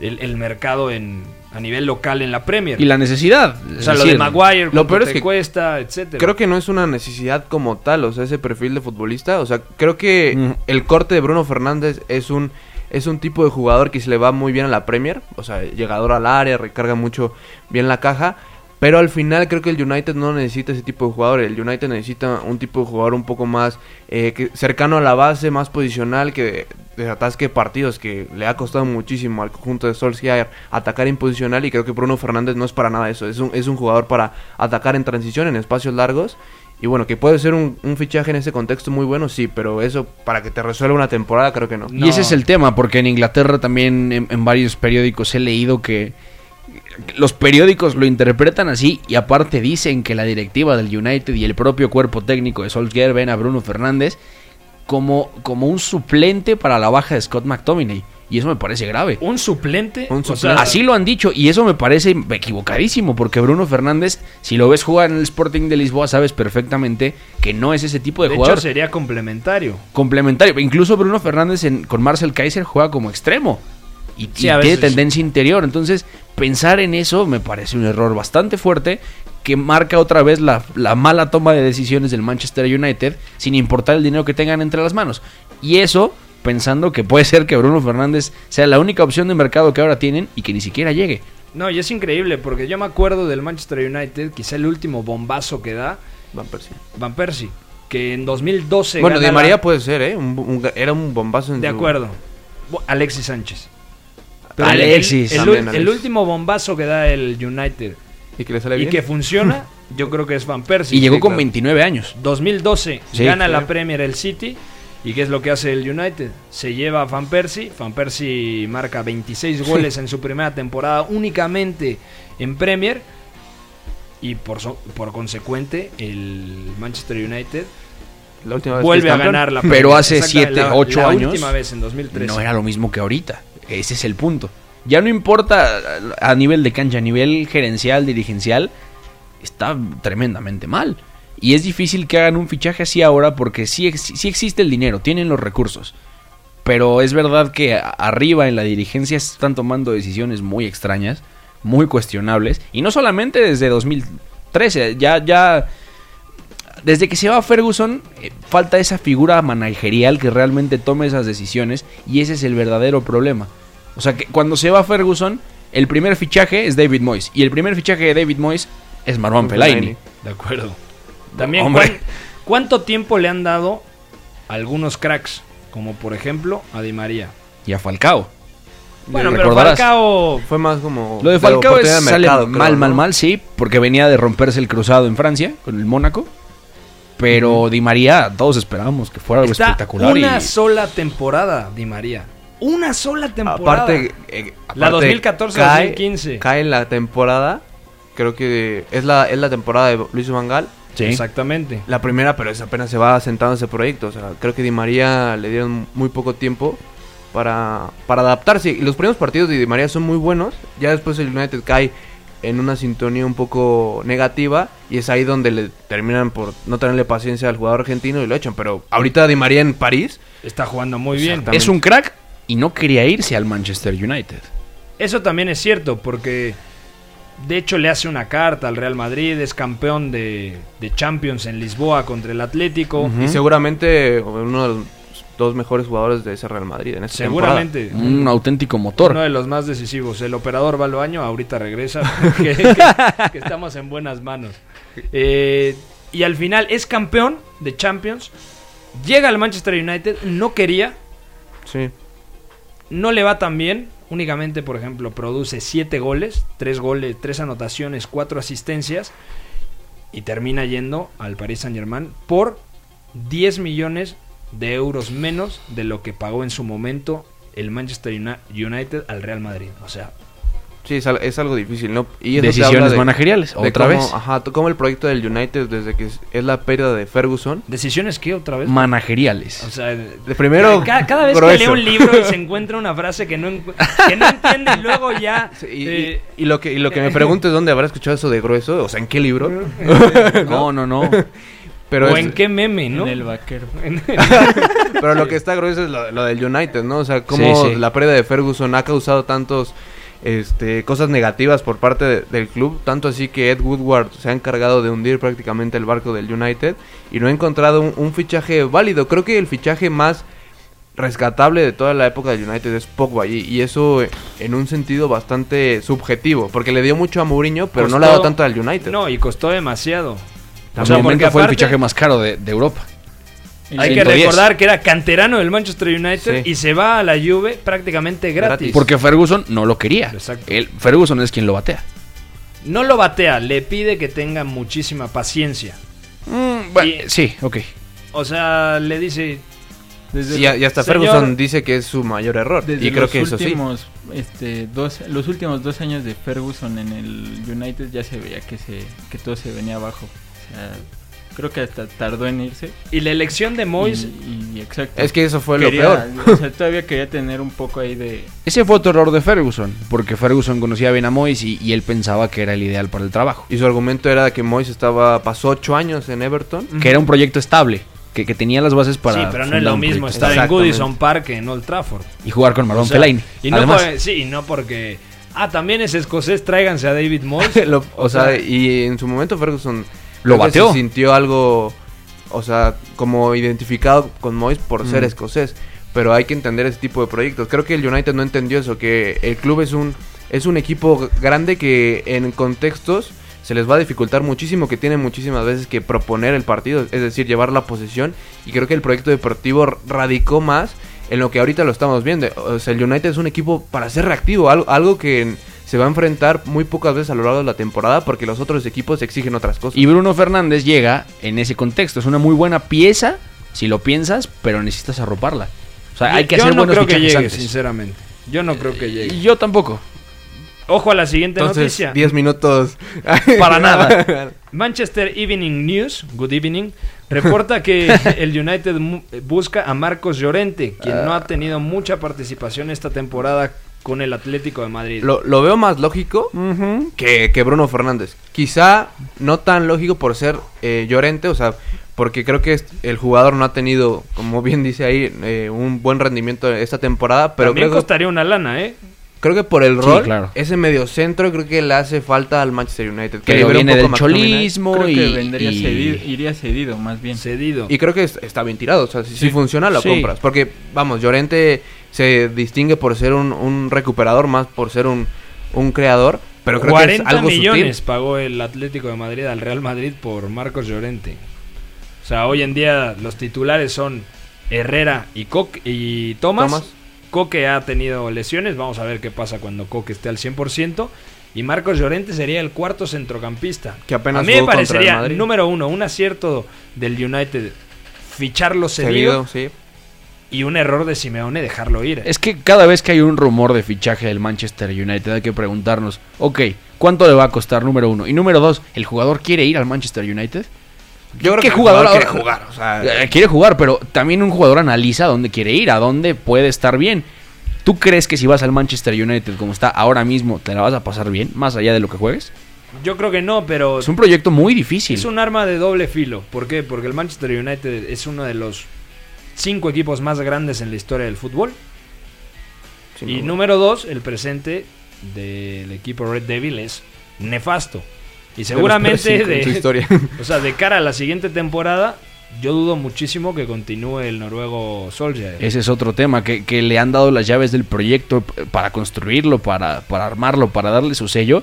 el, el mercado en, a nivel local en la Premier. Y la necesidad. o sea, lo de Maguire, lo lo peor es te que cuesta, etcétera. Creo que no es una necesidad como tal, o sea, ese perfil de futbolista. O sea, creo que Mm. el corte de Bruno Fernández es un es un tipo de jugador que se le va muy bien a la Premier. O sea, llegador al área, recarga mucho bien la caja. Pero al final creo que el United no necesita ese tipo de jugador. El United necesita un tipo de jugador un poco más eh, que- cercano a la base, más posicional, que desatasque partidos, que le ha costado muchísimo al conjunto de Solskjaer atacar en posicional. Y creo que Bruno Fernández no es para nada eso. Es un, es un jugador para atacar en transición, en espacios largos. Y bueno, que puede ser un, un fichaje en ese contexto muy bueno, sí, pero eso para que te resuelva una temporada creo que no. No. Y ese es el tema, porque en Inglaterra también en, en varios periódicos he leído que los periódicos lo interpretan así y aparte dicen que la directiva del United y el propio cuerpo técnico de Solskjaer ven a Bruno Fernández como, como un suplente para la baja de Scott McTominay. Y eso me parece grave. un suplente, Un o sea, suplente. Así lo han dicho y eso me parece equivocadísimo porque Bruno Fernández, si lo ves jugar en el Sporting de Lisboa, sabes perfectamente que no es ese tipo de, de jugador hecho sería complementario. complementario. Incluso Bruno Fernández en- con Marcel Kaiser juega como extremo y, Sí, y a tiene tendencia interior. Entonces, pensar en eso me parece un error bastante fuerte que marca otra vez la, la mala toma de decisiones del Manchester United sin importar el dinero que tengan entre las manos. Y eso pensando que puede ser que Bruno Fernández sea la única opción de mercado que ahora tienen y que ni siquiera llegue. No, y es increíble porque yo me acuerdo del Manchester United, quizá el último bombazo que da Van Persie. Van Persie, que en 2012 Bueno, gana de María puede ser, ¿eh? Un- un- era un bombazo en De su- acuerdo. Alexis Sánchez. Alexis, el, el- también el Alexis. último bombazo que da el United Y que le sale y bien. que funciona, yo creo que es Van Persie. Y llegó Sí, con claro. 29 años. 2012 Sí. gana la Premier el City. ¿Y qué es lo que hace el United? Se lleva a Van Persie. Van Persie marca 26 goles en su primera temporada únicamente en Premier. Y por, so- por consecuente, el Manchester United La última vez vuelve a ganar la Pero Premier. hace siete, la- ocho la años, última vez en 2013. No era lo mismo que ahorita. Ese es el punto. Ya no importa a nivel de cancha, a nivel gerencial, dirigencial, está tremendamente mal. Y es difícil que hagan un fichaje así ahora porque sí, ex- sí existe el dinero, tienen los recursos. pero es verdad que arriba en la dirigencia están tomando decisiones muy extrañas, muy cuestionables, y no solamente desde 2013, ya, ya, desde que se va Ferguson, eh, falta esa figura managerial que realmente tome esas decisiones, y ese es el verdadero problema. O sea, que cuando se va Ferguson, el primer fichaje es David Moyes, y el primer fichaje de David Moyes es Marwan Fellaini. De acuerdo. También, Hombre. ¿cuán- ¿cuánto tiempo le han dado a algunos cracks? Como por ejemplo a Di María. Y a Falcao. Bueno, pero. Falcao... Fue más como... Lo de Falcao es, sale creo, mal, mal, mal, sí, porque venía de romperse el cruzado en Francia con el Mónaco. Pero Di María, todos esperábamos que fuera algo Está espectacular. una y- sola temporada, Di María. Una sola temporada. Aparte, eh, La aparte, 2014-2015. Cae en la temporada, creo que es la, es la temporada de Luis Van Gaal. Sí. Exactamente. La primera, pero es apenas se va sentando ese proyecto. O sea, creo que Di María le dieron muy poco tiempo para, para adaptarse. Y los primeros partidos de Di María son muy buenos. Ya después el United cae en una sintonía un poco negativa. Y es ahí donde le terminan por no tenerle paciencia al jugador argentino y lo echan. Pero ahorita Di María en París. Está jugando muy bien. Es un crack y no quería irse al Manchester United. Eso también es cierto, porque de hecho le hace una carta al Real Madrid, es campeón de, de Champions en Lisboa contra el Atlético. Y seguramente uno de los dos mejores jugadores de ese Real Madrid en esta Seguramente. Un auténtico motor. Uno de los más decisivos. El operador va al baño, ahorita regresa. que, que- que estamos en buenas manos. Eh, y al final es campeón de Champions. Llega al Manchester United, no quería. Sí. no le va tan bien. Únicamente, por ejemplo, produce 7 goles, 3 goles, 3 anotaciones, 4 asistencias. Y termina yendo al Paris Saint Germain por 10 millones de euros menos de lo que pagó en su momento el Manchester Uni- United al Real Madrid. O sea, Sí, es, es algo difícil, ¿no? Y Decisiones de- manageriales, de otra cómo- vez. Ajá, cómo el proyecto del United, desde que es, es la pérdida de Ferguson. decisiones que otra vez. Manageriales. O sea, De primero, cada, cada vez grueso. que leo un libro y se encuentra una frase que no, que no entiende y luego ya... Sí, y, eh, y- y lo que, y lo que me pregunto es dónde habrá escuchado eso de grueso, o sea, ¿en qué libro? no, no, no. Pero, o es- en qué meme, ¿no? En el vaquero. pero lo que está grueso es lo, lo del United, ¿no? O sea, cómo Sí, sí. la pérdida de Ferguson ha causado tantos este, cosas negativas por parte de- del club, tanto así que Ed Woodward se ha encargado de hundir prácticamente el barco del United y no ha encontrado un, un fichaje válido. Creo que el fichaje más rescatable de toda la época del United es Pogba y, y eso en un sentido bastante subjetivo, porque le dio mucho a Mourinho, pero no le ha dado tanto al United. No, y costó demasiado. En O su sea, momento porque fue el fichaje más caro de, de Europa. Hay que 110. recordar que era canterano del Manchester United Sí. y se va a la Juve prácticamente gratis. Porque Ferguson no lo quería. Exacto. Él- Ferguson es quien lo batea. No lo batea, le pide que tenga muchísima paciencia. bueno, Y- sí, ok. O sea, le dice... Y, y hasta Señor- Ferguson dice que es su mayor error. Desde y creo los que eso sí. últimos, este, dos, los últimos dos años de Ferguson en el United ya se veía que se que todo se venía abajo. Sea, creo que hasta tardó en irse. Y la elección de Moyes... Y, y exacto. Es que eso fue lo peor. O sea, todavía quería tener un poco ahí de... Ese fue otro error de Ferguson, porque Ferguson conocía bien a Moyes y, y él pensaba que era el ideal para el trabajo. Y su argumento era que Moyes estaba pasó ocho años en Everton. Que era un proyecto estable, que, que tenía las bases para... sí, pero no es lo mismo estar en. Goodison Park que en Old Trafford. Y jugar con Marlon O sea, Fellaini. Y no Además, por- sí, no porque... Ah, también es escocés, tráiganse a David Moyes. Lo- o, sea, y en su momento Ferguson Lo creo bateó. se sintió algo, o sea, como identificado con Moyes por ser Mm. escocés. Pero hay que entender ese tipo de proyectos. Creo que el United no entendió eso, que el club es un es un equipo grande que en contextos se les va a dificultar muchísimo, que tiene muchísimas veces que proponer el partido, es decir, llevar la posesión. Y creo que el proyecto deportivo radicó más en lo que ahorita lo estamos viendo. O sea, el United es un equipo para ser reactivo, algo, algo que se va a enfrentar muy pocas veces a lo largo de la temporada porque los otros equipos exigen otras cosas. y Bruno Fernández llega en ese contexto. Es una muy buena pieza, si lo piensas, pero necesitas arroparla. O sea, hay que Yo hacer no buenos creo que fichajes llegue, antes. sinceramente. Yo no creo que llegue. Y yo tampoco. Ojo a la siguiente Entonces, noticia. 10 minutos. Para nada. Manchester Evening News, Good Evening, reporta que el United busca a Marcos Llorente, quien no ha tenido mucha participación esta temporada con el Atlético de Madrid. Lo, lo veo más lógico que, que Bruno Fernández. Quizá no tan lógico por ser eh, Llorente, o sea, porque creo que es- el jugador no ha tenido, como bien dice ahí, eh, un buen rendimiento esta temporada, pero También creo que, costaría una lana, ¿eh? Creo que por el Sí, rol, claro. ese mediocentro creo que le hace falta al Manchester United. que Pero libera un viene poco del cholismo Creo que y, vendría y- cedido, iría cedido más bien. Cedido. Y creo que es- está bien tirado, o sea, si, si Sí. funciona lo Sí. compras. Porque, vamos, Llorente se distingue por ser un, un recuperador, más por ser un, un creador, pero creo que 40 es algo millones sutil. pagó el Atlético de Madrid al Real Madrid por Marcos Llorente. O sea, hoy en día los titulares son Herrera y, Coque y Thomas. Thomas. Coque ha tenido lesiones, vamos a ver qué pasa cuando Coque esté al 100%. Y Marcos Llorente sería el cuarto centrocampista. Que apenas a mí me parecería, número uno, un acierto del United ficharlo cedido, Cedido, sí. y un error de Simeone dejarlo ir. Es que cada vez que hay un rumor de fichaje del Manchester United hay que preguntarnos, ok, ¿cuánto le va a costar número uno? Y número dos, ¿el jugador quiere ir al Manchester United? Yo creo ¿Qué que jugador jugador quiere ahora- jugar, o sea, Eh, quiere jugar, pero también un jugador analiza a dónde quiere ir, a dónde puede estar bien. ¿Tú crees que si vas al Manchester United como está ahora mismo, te la vas a pasar bien, más allá de lo que juegues? Yo creo que no, pero Es un proyecto muy difícil. Es un arma de doble filo. ¿Por qué? Porque el Manchester United es uno de los cinco equipos más grandes en la historia del fútbol. sin y duda. número dos, el presente del equipo Red Devil es nefasto. Y seguramente de, su historia. o sea, de cara a la siguiente temporada, yo dudo muchísimo que continúe el noruego Solskjaer. Ese es otro tema, que, que le han dado las llaves del proyecto para construirlo, para, para armarlo, para darle su sello,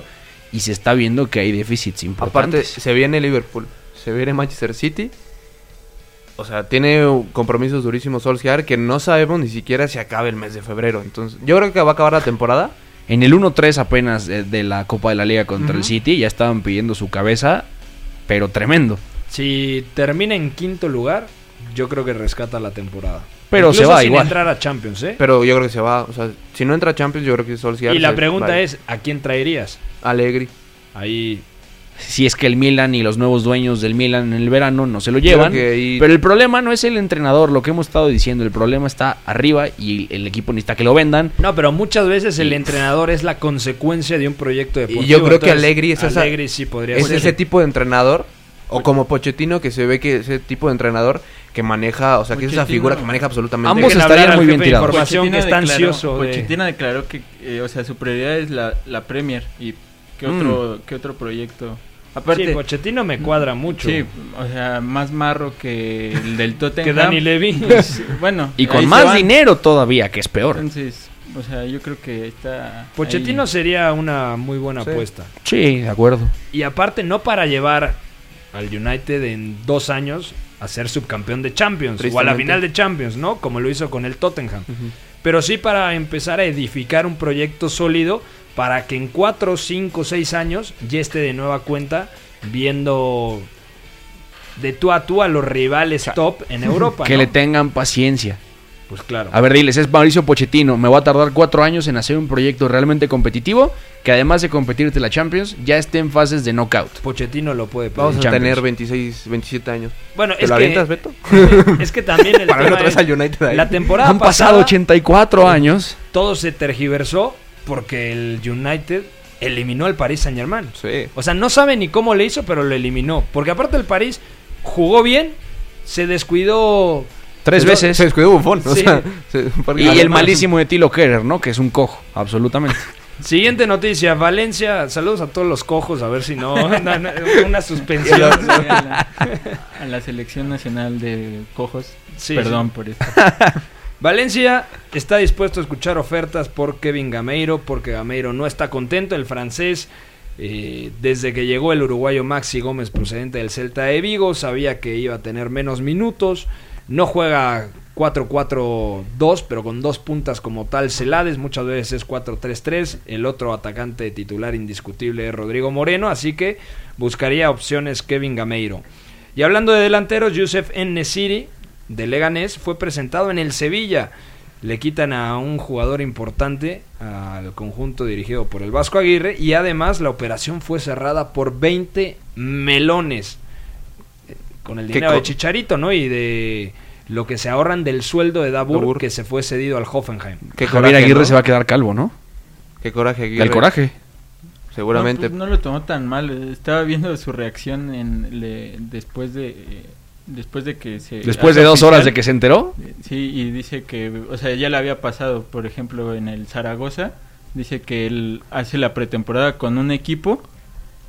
y se está viendo que hay déficits Aparte, importantes. se viene Liverpool, se viene Manchester City. O sea, tiene compromisos durísimos Solskjaer que no sabemos ni siquiera si acabe el mes de febrero. Entonces, yo creo que va a acabar la temporada. En el 1-3 apenas de la Copa de la Liga contra el. City, ya estaban pidiendo su cabeza, pero tremendo. Si termina en quinto lugar, yo creo que rescata la temporada. Pero se Incluso va sin igual. entrar a Champions, ¿eh? Pero yo creo que se va. O sea, si no entra a Champions, yo creo que Solskjaer. Y la pregunta vale. es, ¿a quién traerías? Allegri. Ahí Si es que el Milan y los nuevos dueños del Milan en el verano no se lo llevan. Ahí- Pero el problema no es el entrenador, lo que hemos estado diciendo. El problema está arriba y el equipo necesita que lo vendan. No, pero muchas veces el Y- entrenador es la consecuencia de un proyecto deportivo. yo creo que Allegri es esa- Allegri sí podría Es ser. ese tipo de entrenador. O como Pochettino, que se ve que ese tipo de entrenador que maneja, o sea, que es esa figura que maneja absolutamente. Ambos estarían muy bien tirados. que Pochettino está declaró- ansioso de- Pochettino declaró que, eh, o sea, su prioridad es la, la Premier y qué Mm. otro, qué otro proyecto. Aparte, Sí, Pochettino me cuadra mucho. sí, o sea, más marro que el del Tottenham. Que Dani Levy. Pues, bueno, Y con más dinero todavía, que es peor. Entonces, o sea, yo creo que está. Pochettino ahí. sería una muy buena Sí. apuesta. Sí, de acuerdo. Y aparte, no para llevar al United en dos años a ser subcampeón de Champions o a la final de Champions, ¿no? Como lo hizo con el Tottenham. Pero sí para empezar a edificar un proyecto sólido para que en cuatro, cinco, seis años ya esté de nueva cuenta viendo de tú a tú a los rivales top en Europa. Que ¿no? le tengan paciencia. Pues claro. A ver, diles, es Mauricio Pochettino. Me va a tardar cuatro años en hacer un proyecto realmente competitivo que además de competirte la Champions, ya esté en fases de knockout. Pochettino lo puede pedir. Vamos a Champions. tener 26, 27 años. Bueno, ¿Te es lo que, avientas, Beto? es que también el Para ver tema otra vez es- al United ahí. la temporada Han pasado pasada 84 años. todo se tergiversó porque el United eliminó al Paris Saint Germain. Sí. O sea, no sabe ni cómo le hizo, pero lo eliminó. Porque aparte el París jugó bien, se descuidó. Tres Pero- veces. Se descuidó Buffon. O sea, se- Y el malísimo de Tilo Kerer, ¿no? Que es un cojo, absolutamente. Siguiente noticia, Valencia, saludos a todos los cojos, a ver si no, na- na- una suspensión. A, la, a la selección nacional de cojos. Sí, Perdón sí. por esto. Valencia está dispuesto a escuchar ofertas por Kevin Gameiro, porque Gameiro no está contento, el francés, eh, desde que llegó el uruguayo Maxi Gómez procedente del Celta de Vigo, sabía que iba a tener menos minutos, no juega 4-4-2, pero con dos puntas como tal Celades, muchas veces es 4-3-3, el otro atacante titular indiscutible es Rodrigo Moreno, así que buscaría opciones Kevin Gameiro. Y hablando de delanteros, Youssef Nesiri de Leganés fue presentado en el Sevilla. Le quitan a un jugador importante al conjunto dirigido por el Vasco Aguirre y además la operación fue cerrada por 20 melones eh, con el ¿Qué dinero de Chicharito, ¿no? Y de lo que se ahorran del sueldo de Dabur, Dabur. que se fue cedido al Hoffenheim. Qué Javier Aguirre ¿no? se va a quedar calvo, ¿no? Qué coraje, Aguirre. El coraje. Seguramente. No, pues, no lo tomó tan mal. Estaba viendo su reacción en le- después de, eh, después de que se... Después de dos horas de que se enteró. Sí, y dice que, o sea, ya le había pasado, por ejemplo, en el Zaragoza, dice que él hace la pretemporada con un equipo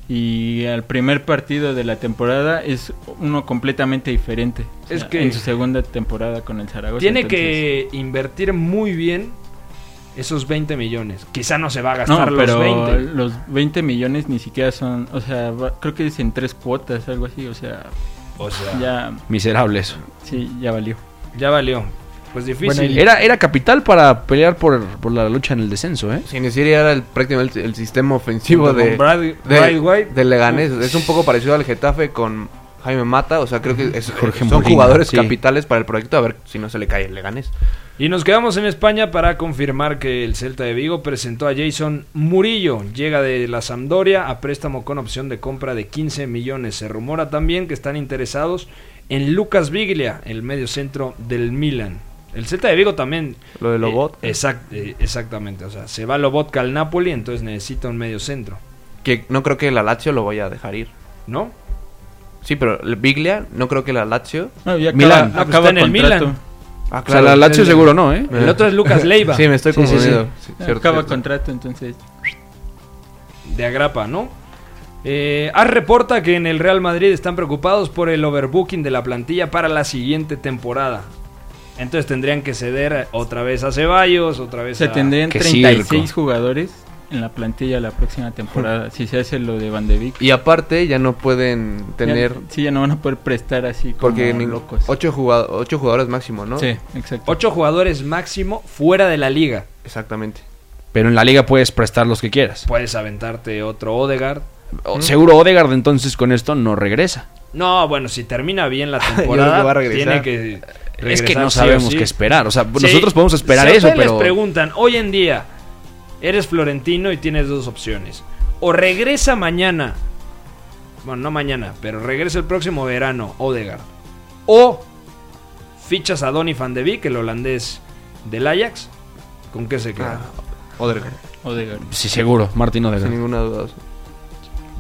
y al primer partido de la temporada es uno completamente diferente. O Es que- en su segunda temporada con el Zaragoza. Tiene entonces- que invertir muy bien esos 20 millones. Quizá no se va a No, gastar pero los 20. los 20 millones ni siquiera son, o sea, va- creo que es en tres cuotas, algo así, o sea, O sea, ya, Miserable eso. sí, ya valió. ya valió. Pues difícil. Era, era capital para pelear por, por la lucha en el descenso, ¿eh? Sin decir, era el, prácticamente el, sistema ofensivo Brad- de, Brad White. de Leganés. Es un poco parecido al Getafe con Jaime Mata. O sea, creo que es- Jorge son Molina, jugadores sí. capitales para el proyecto. A ver si no se le cae el Leganés. Y nos quedamos en España para confirmar que el Celta de Vigo presentó a Jason Murillo. Llega de la Sampdoria a préstamo con opción de compra de 15 millones. Se rumora también que están interesados en Lucas Biglia, el medio centro del Milan. El Celta de Vigo también. Lo de Lobot. eh, exact- eh, exactamente. O sea, se va Lobotka al Napoli, entonces necesita un medio centro. Que no creo que la Lazio lo vaya a dejar ir. ¿No? Sí, pero el Biglia, no creo que la Lazio. No, ya acaba, Ah, acaba está en el contrato. Milan. Ah, O sea, la Lazio el- seguro no, ¿eh? El otro es Lucas Leiva. Sí, me estoy Sí, sí, sí. confundiendo. Sí, cierto, acaba cierto. contrato, entonces de Agrapa, ¿no? Eh, AS reporta que en el Real Madrid están preocupados por el overbooking de la plantilla para la siguiente temporada. Entonces tendrían que ceder otra vez a Ceballos, otra vez se a... tendrían Qué 36 circo. jugadores en la plantilla la próxima temporada, si se hace lo de Van de Beek. Y aparte, ya no pueden tener. Ya- sí, ya no van a poder prestar así como Porque ni- locos. ocho, jugado- ocho jugadores máximo, ¿no? Sí, exacto. Ocho jugadores máximo fuera de la liga. Exactamente. Pero en la liga puedes prestar los que quieras. Puedes aventarte otro Odegaard. O- Seguro Odegaard entonces con esto no regresa. No, bueno, si termina bien la que temporada, va a regresar. tiene que es que regresar no sabemos sí. qué esperar. O sea, Sí, nosotros podemos esperar si eso, pero... les preguntan, hoy en día, eres florentino y tienes dos opciones. O regresa mañana, bueno, no mañana, pero regresa el próximo verano, Odegaard. O fichas a Donny van de Beek, el holandés del Ajax. ¿Con qué se queda? Ah, Odegaard. Odegaard. Sí, seguro, Martín Sin Odegaard. ninguna duda.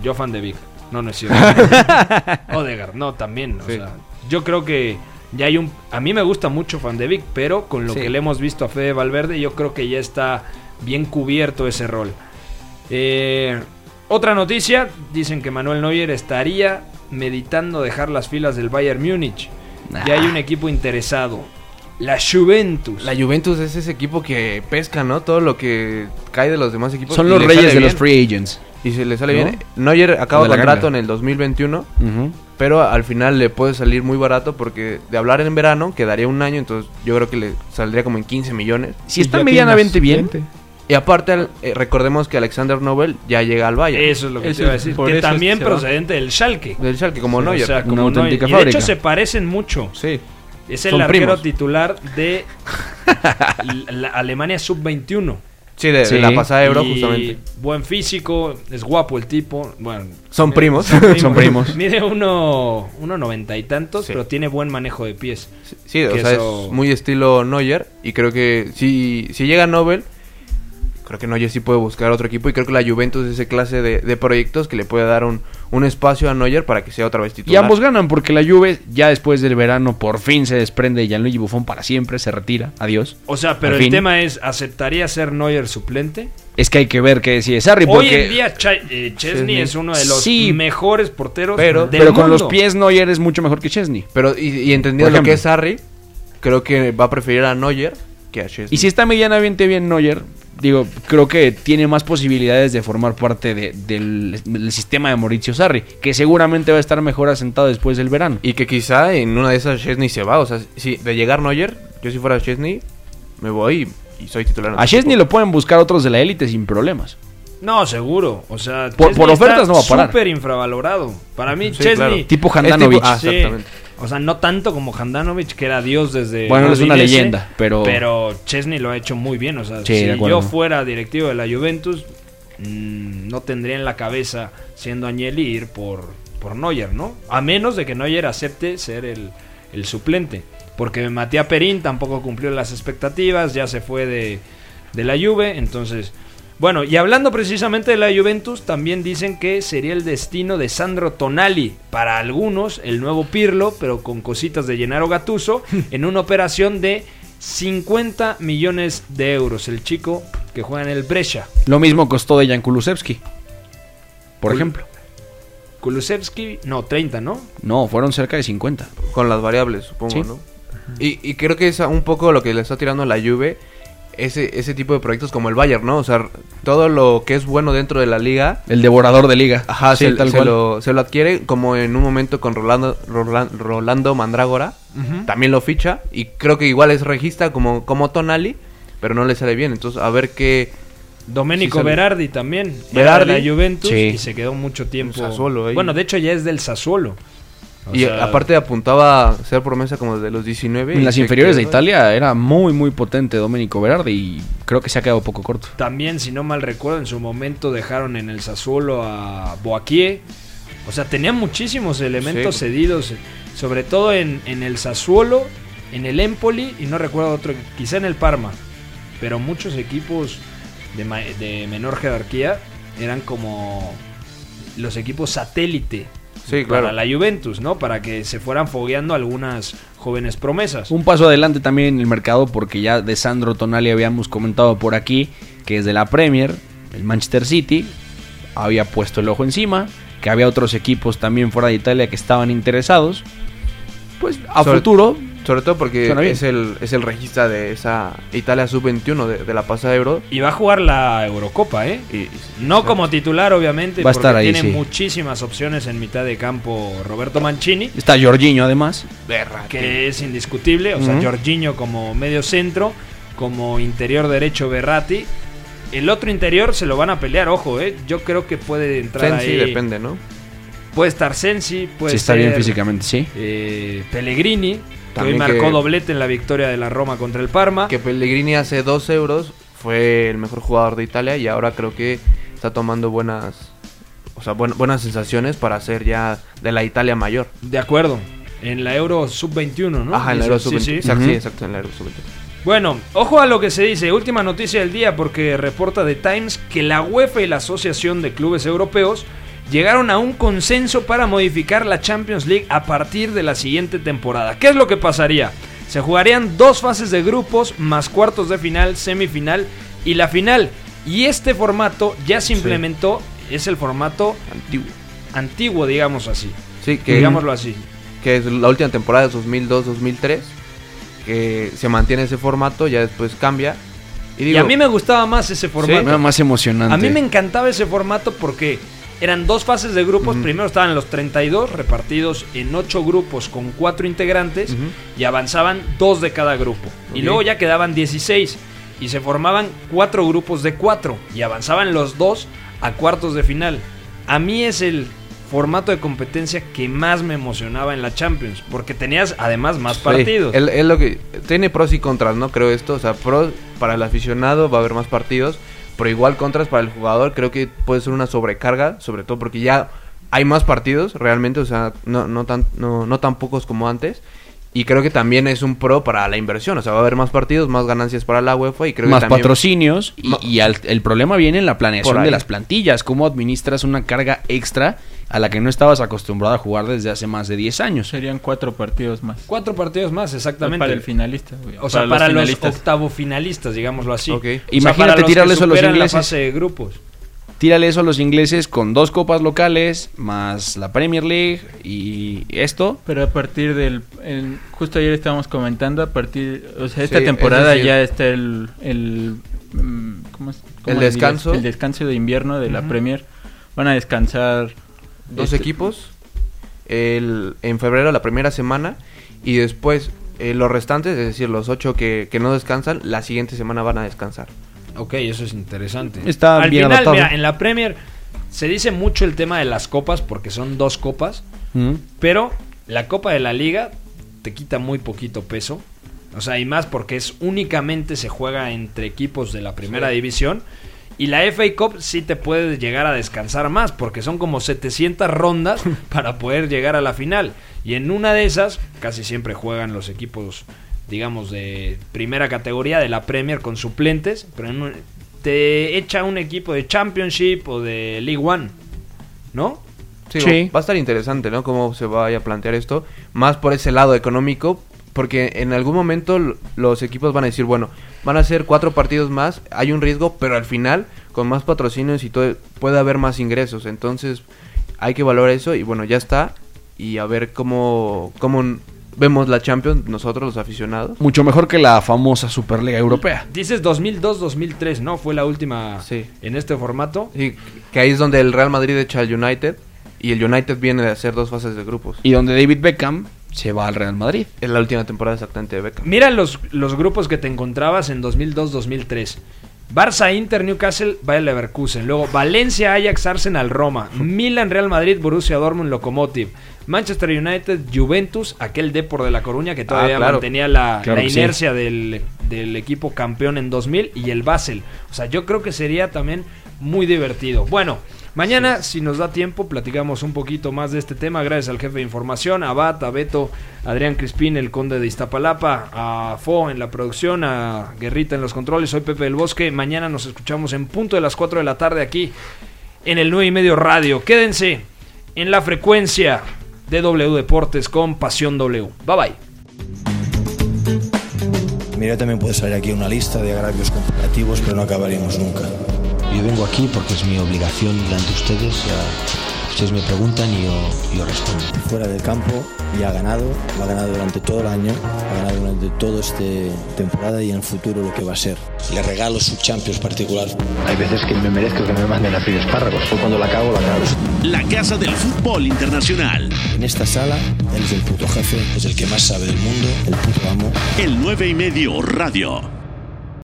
Yo fan de Beek. No, no es cierto. Odegaard, no, también. O sea, yo creo que ya hay un... A mí me gusta mucho Van de Beek, pero con lo Sí. que le hemos visto a Fede Valverde, yo creo que ya está bien cubierto ese rol. Eh, otra noticia, dicen que Manuel Neuer estaría meditando dejar las filas del Bayern Múnich. Ya hay un equipo interesado. La Juventus. La Juventus es ese equipo que pesca, ¿no? Todo lo que cae de los demás equipos. Son los reyes de los free agents. Y se le sale ¿No? bien. Neuer acaba contrato en el 2021, Ujú. pero al final le puede salir muy barato porque de hablar en verano quedaría un año, entonces yo creo que le saldría como en 15 millones. Si está medianamente bien. Y aparte, al- eh, recordemos que Alexander Nobel ya llega al Bayern. Eso es lo que Eso te iba a decir. por Que también procedente del Schalke. Del Schalke, como O Neuer. sea, Una como auténtica Neuer. Y de hecho fábrica. se parecen mucho. sí. Es el Son arquero primos. titular de la Alemania Sub-21. Sí, de, de Sí. la pasada Euro, Y justamente. Buen físico, es guapo el tipo. Bueno, Son primos. Son primos. Mide uno, uno noventa y tantos, Sí. pero tiene buen manejo de pies. Sí, o Que sea, eso- es muy estilo Neuer. Y creo que si, si llega Nobel, creo que Neuer sí puede buscar otro equipo. Y creo que la Juventus es ese clase de, de proyectos que le puede dar un, un espacio a Neuer para que sea otra vez Y titular. ambos ganan porque la Juve ya después del verano por fin se desprende de Gianluigi Buffon para siempre, se retira, adiós. O sea, pero el fin. tema es, ¿aceptaría ser Neuer suplente? Es que hay que ver qué decide Sarri porque Hoy en día Ch- eh, Chesney Chesney. es uno de los Sí. mejores porteros Pero- del pero con los pies Neuer es mucho mejor que Chesney. Pero, y, y entendiendo lo que es Sarri, creo que va a preferir a Neuer que a Chesney. Y si está medianamente bien Neuer, digo, creo que tiene más posibilidades de formar parte de- del, del sistema de Maurizio Sarri, que seguramente va a estar mejor asentado después del verano. Y que quizá en una de esas Chesney se va. O sea, si de llegar Neuer, yo si fuera Chesney, me voy y, y soy titular. A Chesney lo pueden buscar otros de la élite sin problemas. No, seguro. O sea, Por- Chesney por ofertas está no va a parar. Súper infravalorado. Para mí, Sí, Chesney. claro. Tipo Handanovic. Ah, sí. O sea, no tanto como Handanovic, que era Dios desde. Bueno, es una leyenda, pero- Pero Chesney lo ha hecho muy bien. O sea, Sí, si yo fuera directivo de la Juventus, mm, no tendría en la cabeza, siendo Agnelli, ir por, por Neuer, ¿no? A menos de que Neuer acepte ser el, el suplente. Porque Matías Perín tampoco cumplió las expectativas, ya se fue de, de la Juve, entonces Bueno, y hablando precisamente de la Juventus, también dicen que sería el destino de Sandro Tonali, para algunos el nuevo Pirlo, pero con cositas de Gennaro Gattuso, en una operación de 50 millones de euros. El chico que juega en el Brescia. Lo mismo costó de Jan Kulusevski. Por Kul- ejemplo. Kulusevski, no, 30, ¿no? No, fueron cerca de 50. Con las variables, supongo, Sí. ¿no? Y, y creo que es un poco lo que le está tirando a la Juve, ese, ese tipo de proyectos como el Bayern, ¿no? O sea, todo lo que es bueno dentro de la liga, El devorador de liga. ajá, Sí, se, tal se cual. lo, se lo adquiere como en un momento con Rolando, Rolan- Rolando Mandrágora, también lo ficha, y creo que igual es regista como, como Tonali, pero no le sale bien, entonces a ver qué... Domenico Sí. Berardi también. Berardi. Era de la Juventus Sí. y se quedó mucho tiempo. Sassuolo ahí. Bueno, de hecho ya es del Sassuolo. O y sea, aparte apuntaba a ser promesa como de los 19. En las inferiores de. Italia era muy, muy potente Domenico Berardi y creo que se ha quedado poco corto. También, si no mal recuerdo, en su momento dejaron en el Sassuolo a Boaquier. O sea, tenían muchísimos elementos Sí. cedidos, sobre todo en, en el Sassuolo, en el Empoli y no recuerdo otro, quizá en el Parma. Pero muchos equipos de, ma- de menor jerarquía eran como los equipos satélite Sí, para claro. la Juventus, ¿no? Para que se fueran fogueando algunas jóvenes promesas. Un paso adelante también en el mercado porque ya de Sandro Tonali habíamos comentado por aquí que desde la Premier, el Manchester City había puesto el ojo encima, que había otros equipos también fuera de Italia que estaban interesados. Pues a Sobre- futuro Sobre todo porque es el, es el regista de esa Italia sub-21 de, de la pasada Euro. Y va a jugar la Eurocopa, ¿eh? Y, y- No como titular, obviamente, Va a porque estar ahí, tiene sí. muchísimas opciones en mitad de campo Roberto Mancini, está Jorginho además. que es indiscutible. O sea. Jorginho como medio centro, como interior derecho Berratti. El otro interior se lo van a pelear, ojo, ¿eh? Yo creo que puede entrar Sensi, ahí. depende, ¿no? Puede estar Sensi, puede si está bien físicamente, sí. eh, Pellegrini, que hoy También marcó que- doblete en la victoria de la Roma contra el Parma. Que Pellegrini hace dos euros fue el mejor jugador de Italia y ahora creo que está tomando buenas o sea, buen- buenas sensaciones para ser ya de la Italia mayor. De acuerdo. En la Euro Sub-21, ¿no? Ajá, en la Euro sí, sub-21. sí. Ujú. sí, exacto, en la Euro sub-21. Bueno, ojo a lo que se dice. Última noticia del día porque reporta The Times que la UEFA y la Asociación de Clubes Europeos llegaron a un consenso para modificar la Champions League a partir de la siguiente temporada. ¿Qué es lo que pasaría? Se jugarían dos fases de grupos más cuartos de final, semifinal y la final. Y este formato ya se implementó, es el formato Antiguo. antiguo, digamos así. Sí, que, Digámoslo así. que es la última temporada de 2002-2003, que se mantiene ese formato, ya después cambia. Y, a mí me gustaba más ese formato. Era más emocionante. A mí me encantaba ese formato porque eran dos fases de grupos. Primero estaban los 32 repartidos en 8 grupos con 4 integrantes y avanzaban dos de cada grupo. Y luego ya quedaban 16 y se formaban 4 grupos de 4 y avanzaban los dos a cuartos de final. A mí es el formato de competencia que más me emocionaba en la Champions porque tenías además más Sí, partidos. es lo que tiene pros y contras, ¿no? Creo esto, o sea, pros para el aficionado va a haber más partidos, pero igual contras para el jugador, creo que puede ser una sobrecarga, sobre todo porque ya hay más partidos realmente, o sea, no no tan no, no tan pocos como antes. Y creo que también es un pro para la inversión, o sea, va a haber más partidos, más ganancias para la UEFA y creo más que también patrocinios y, al- el problema viene en la planeación de las plantillas, cómo administras una carga extra a la que no estabas acostumbrado a jugar desde hace más de 10 años. Serían cuatro partidos más. Cuatro partidos más, exactamente. Para el finalista. O sea, para, los, octavo finalistas, digámoslo así. Ok. O sea, Imagínate para los tirarle que eso a los ingleses. la fase de grupos. Tírale eso a los ingleses con dos copas locales, más la Premier League y esto. Pero a partir del... el- justo ayer estábamos comentando, a partir... O sea, esta Sí, temporada es ya está el... el mm, ¿cómo es? ¿Cómo El dirías? descanso. El descanso de invierno de la Premier. Van a descansar... dos este, equipos el, en febrero la primera semana y después eh, los restantes, es decir, los ocho que, que no descansan, la siguiente semana van a descansar. Ok, eso es interesante. Está Al bien final, mira, en la Premier se dice mucho el tema de las copas porque son dos copas, Mm. pero la Copa de la Liga te quita muy poquito peso. O sea, y más porque es únicamente se juega entre equipos de la primera división. Y la FA Cup sí te puede llegar a descansar más, porque son como 700 rondas para poder llegar a la final. Y en una de esas, casi siempre juegan los equipos, digamos, de primera categoría de la Premier con suplentes, pero en un- te echa un equipo de Championship o de League One, ¿no? Sí, Sí. va a estar interesante, ¿no? Cómo se vaya a plantear esto. Más por ese lado económico, porque en algún momento los equipos van a decir, bueno, van a hacer cuatro partidos más, hay un riesgo, pero al final, con más patrocinios y todo, puede haber más ingresos. Entonces, hay que valorar eso y bueno, ya está. Y a ver cómo, cómo vemos la Champions nosotros, los aficionados. Mucho mejor que la famosa Superliga Europea. Dices 2002-2003, ¿no? Fue la última Sí. en este formato. Sí, que ahí es donde el Real Madrid echa al United y el United viene de hacer dos fases de grupos. Y donde David Beckham se va al Real Madrid. Es la última temporada exactamente de Beckham. Mira los, los grupos que te encontrabas en 2002-2003. Barça, Inter, Newcastle, Bayer Leverkusen. Luego Valencia, Ajax, Arsenal, Roma. Milan, Real Madrid, Borussia Dortmund, Lokomotiv. Manchester United, Juventus, aquel Depor de La Coruña que todavía claro. mantenía la, Claro la que sí. inercia del, del equipo campeón en 2000 y el Basel. O sea, yo creo que sería también muy divertido. Bueno, mañana, si nos da tiempo, platicamos un poquito más de este tema. Gracias al jefe de información, a Bat, a Beto, a Adrián Crispín, el conde de Iztapalapa, a Fo en la producción, a Guerrita en los controles. Soy Pepe del Bosque. Mañana nos escuchamos en punto de las 4 de la tarde aquí en el 9 y medio radio. Quédense en la frecuencia de W Deportes con Pasión W. Bye bye. Mira, también puede salir aquí una lista de agravios comparativos, pero no acabaríamos nunca. Yo vengo aquí porque es mi obligación delante de ustedes. ya ustedes me preguntan y yo, yo respondo. Fuera del campo y ha ganado, lo ha ganado durante todo el año, ha ganado durante toda esta temporada y en el futuro lo que va a ser. Le regalo su Champions particular. Hay veces que me merezco que me manden a freír espárragos. O cuando la cago, la cago. La Casa del Fútbol Internacional. En esta sala, él es el puto jefe, es el que más sabe del mundo, el puto amo. El 9 y medio Radio.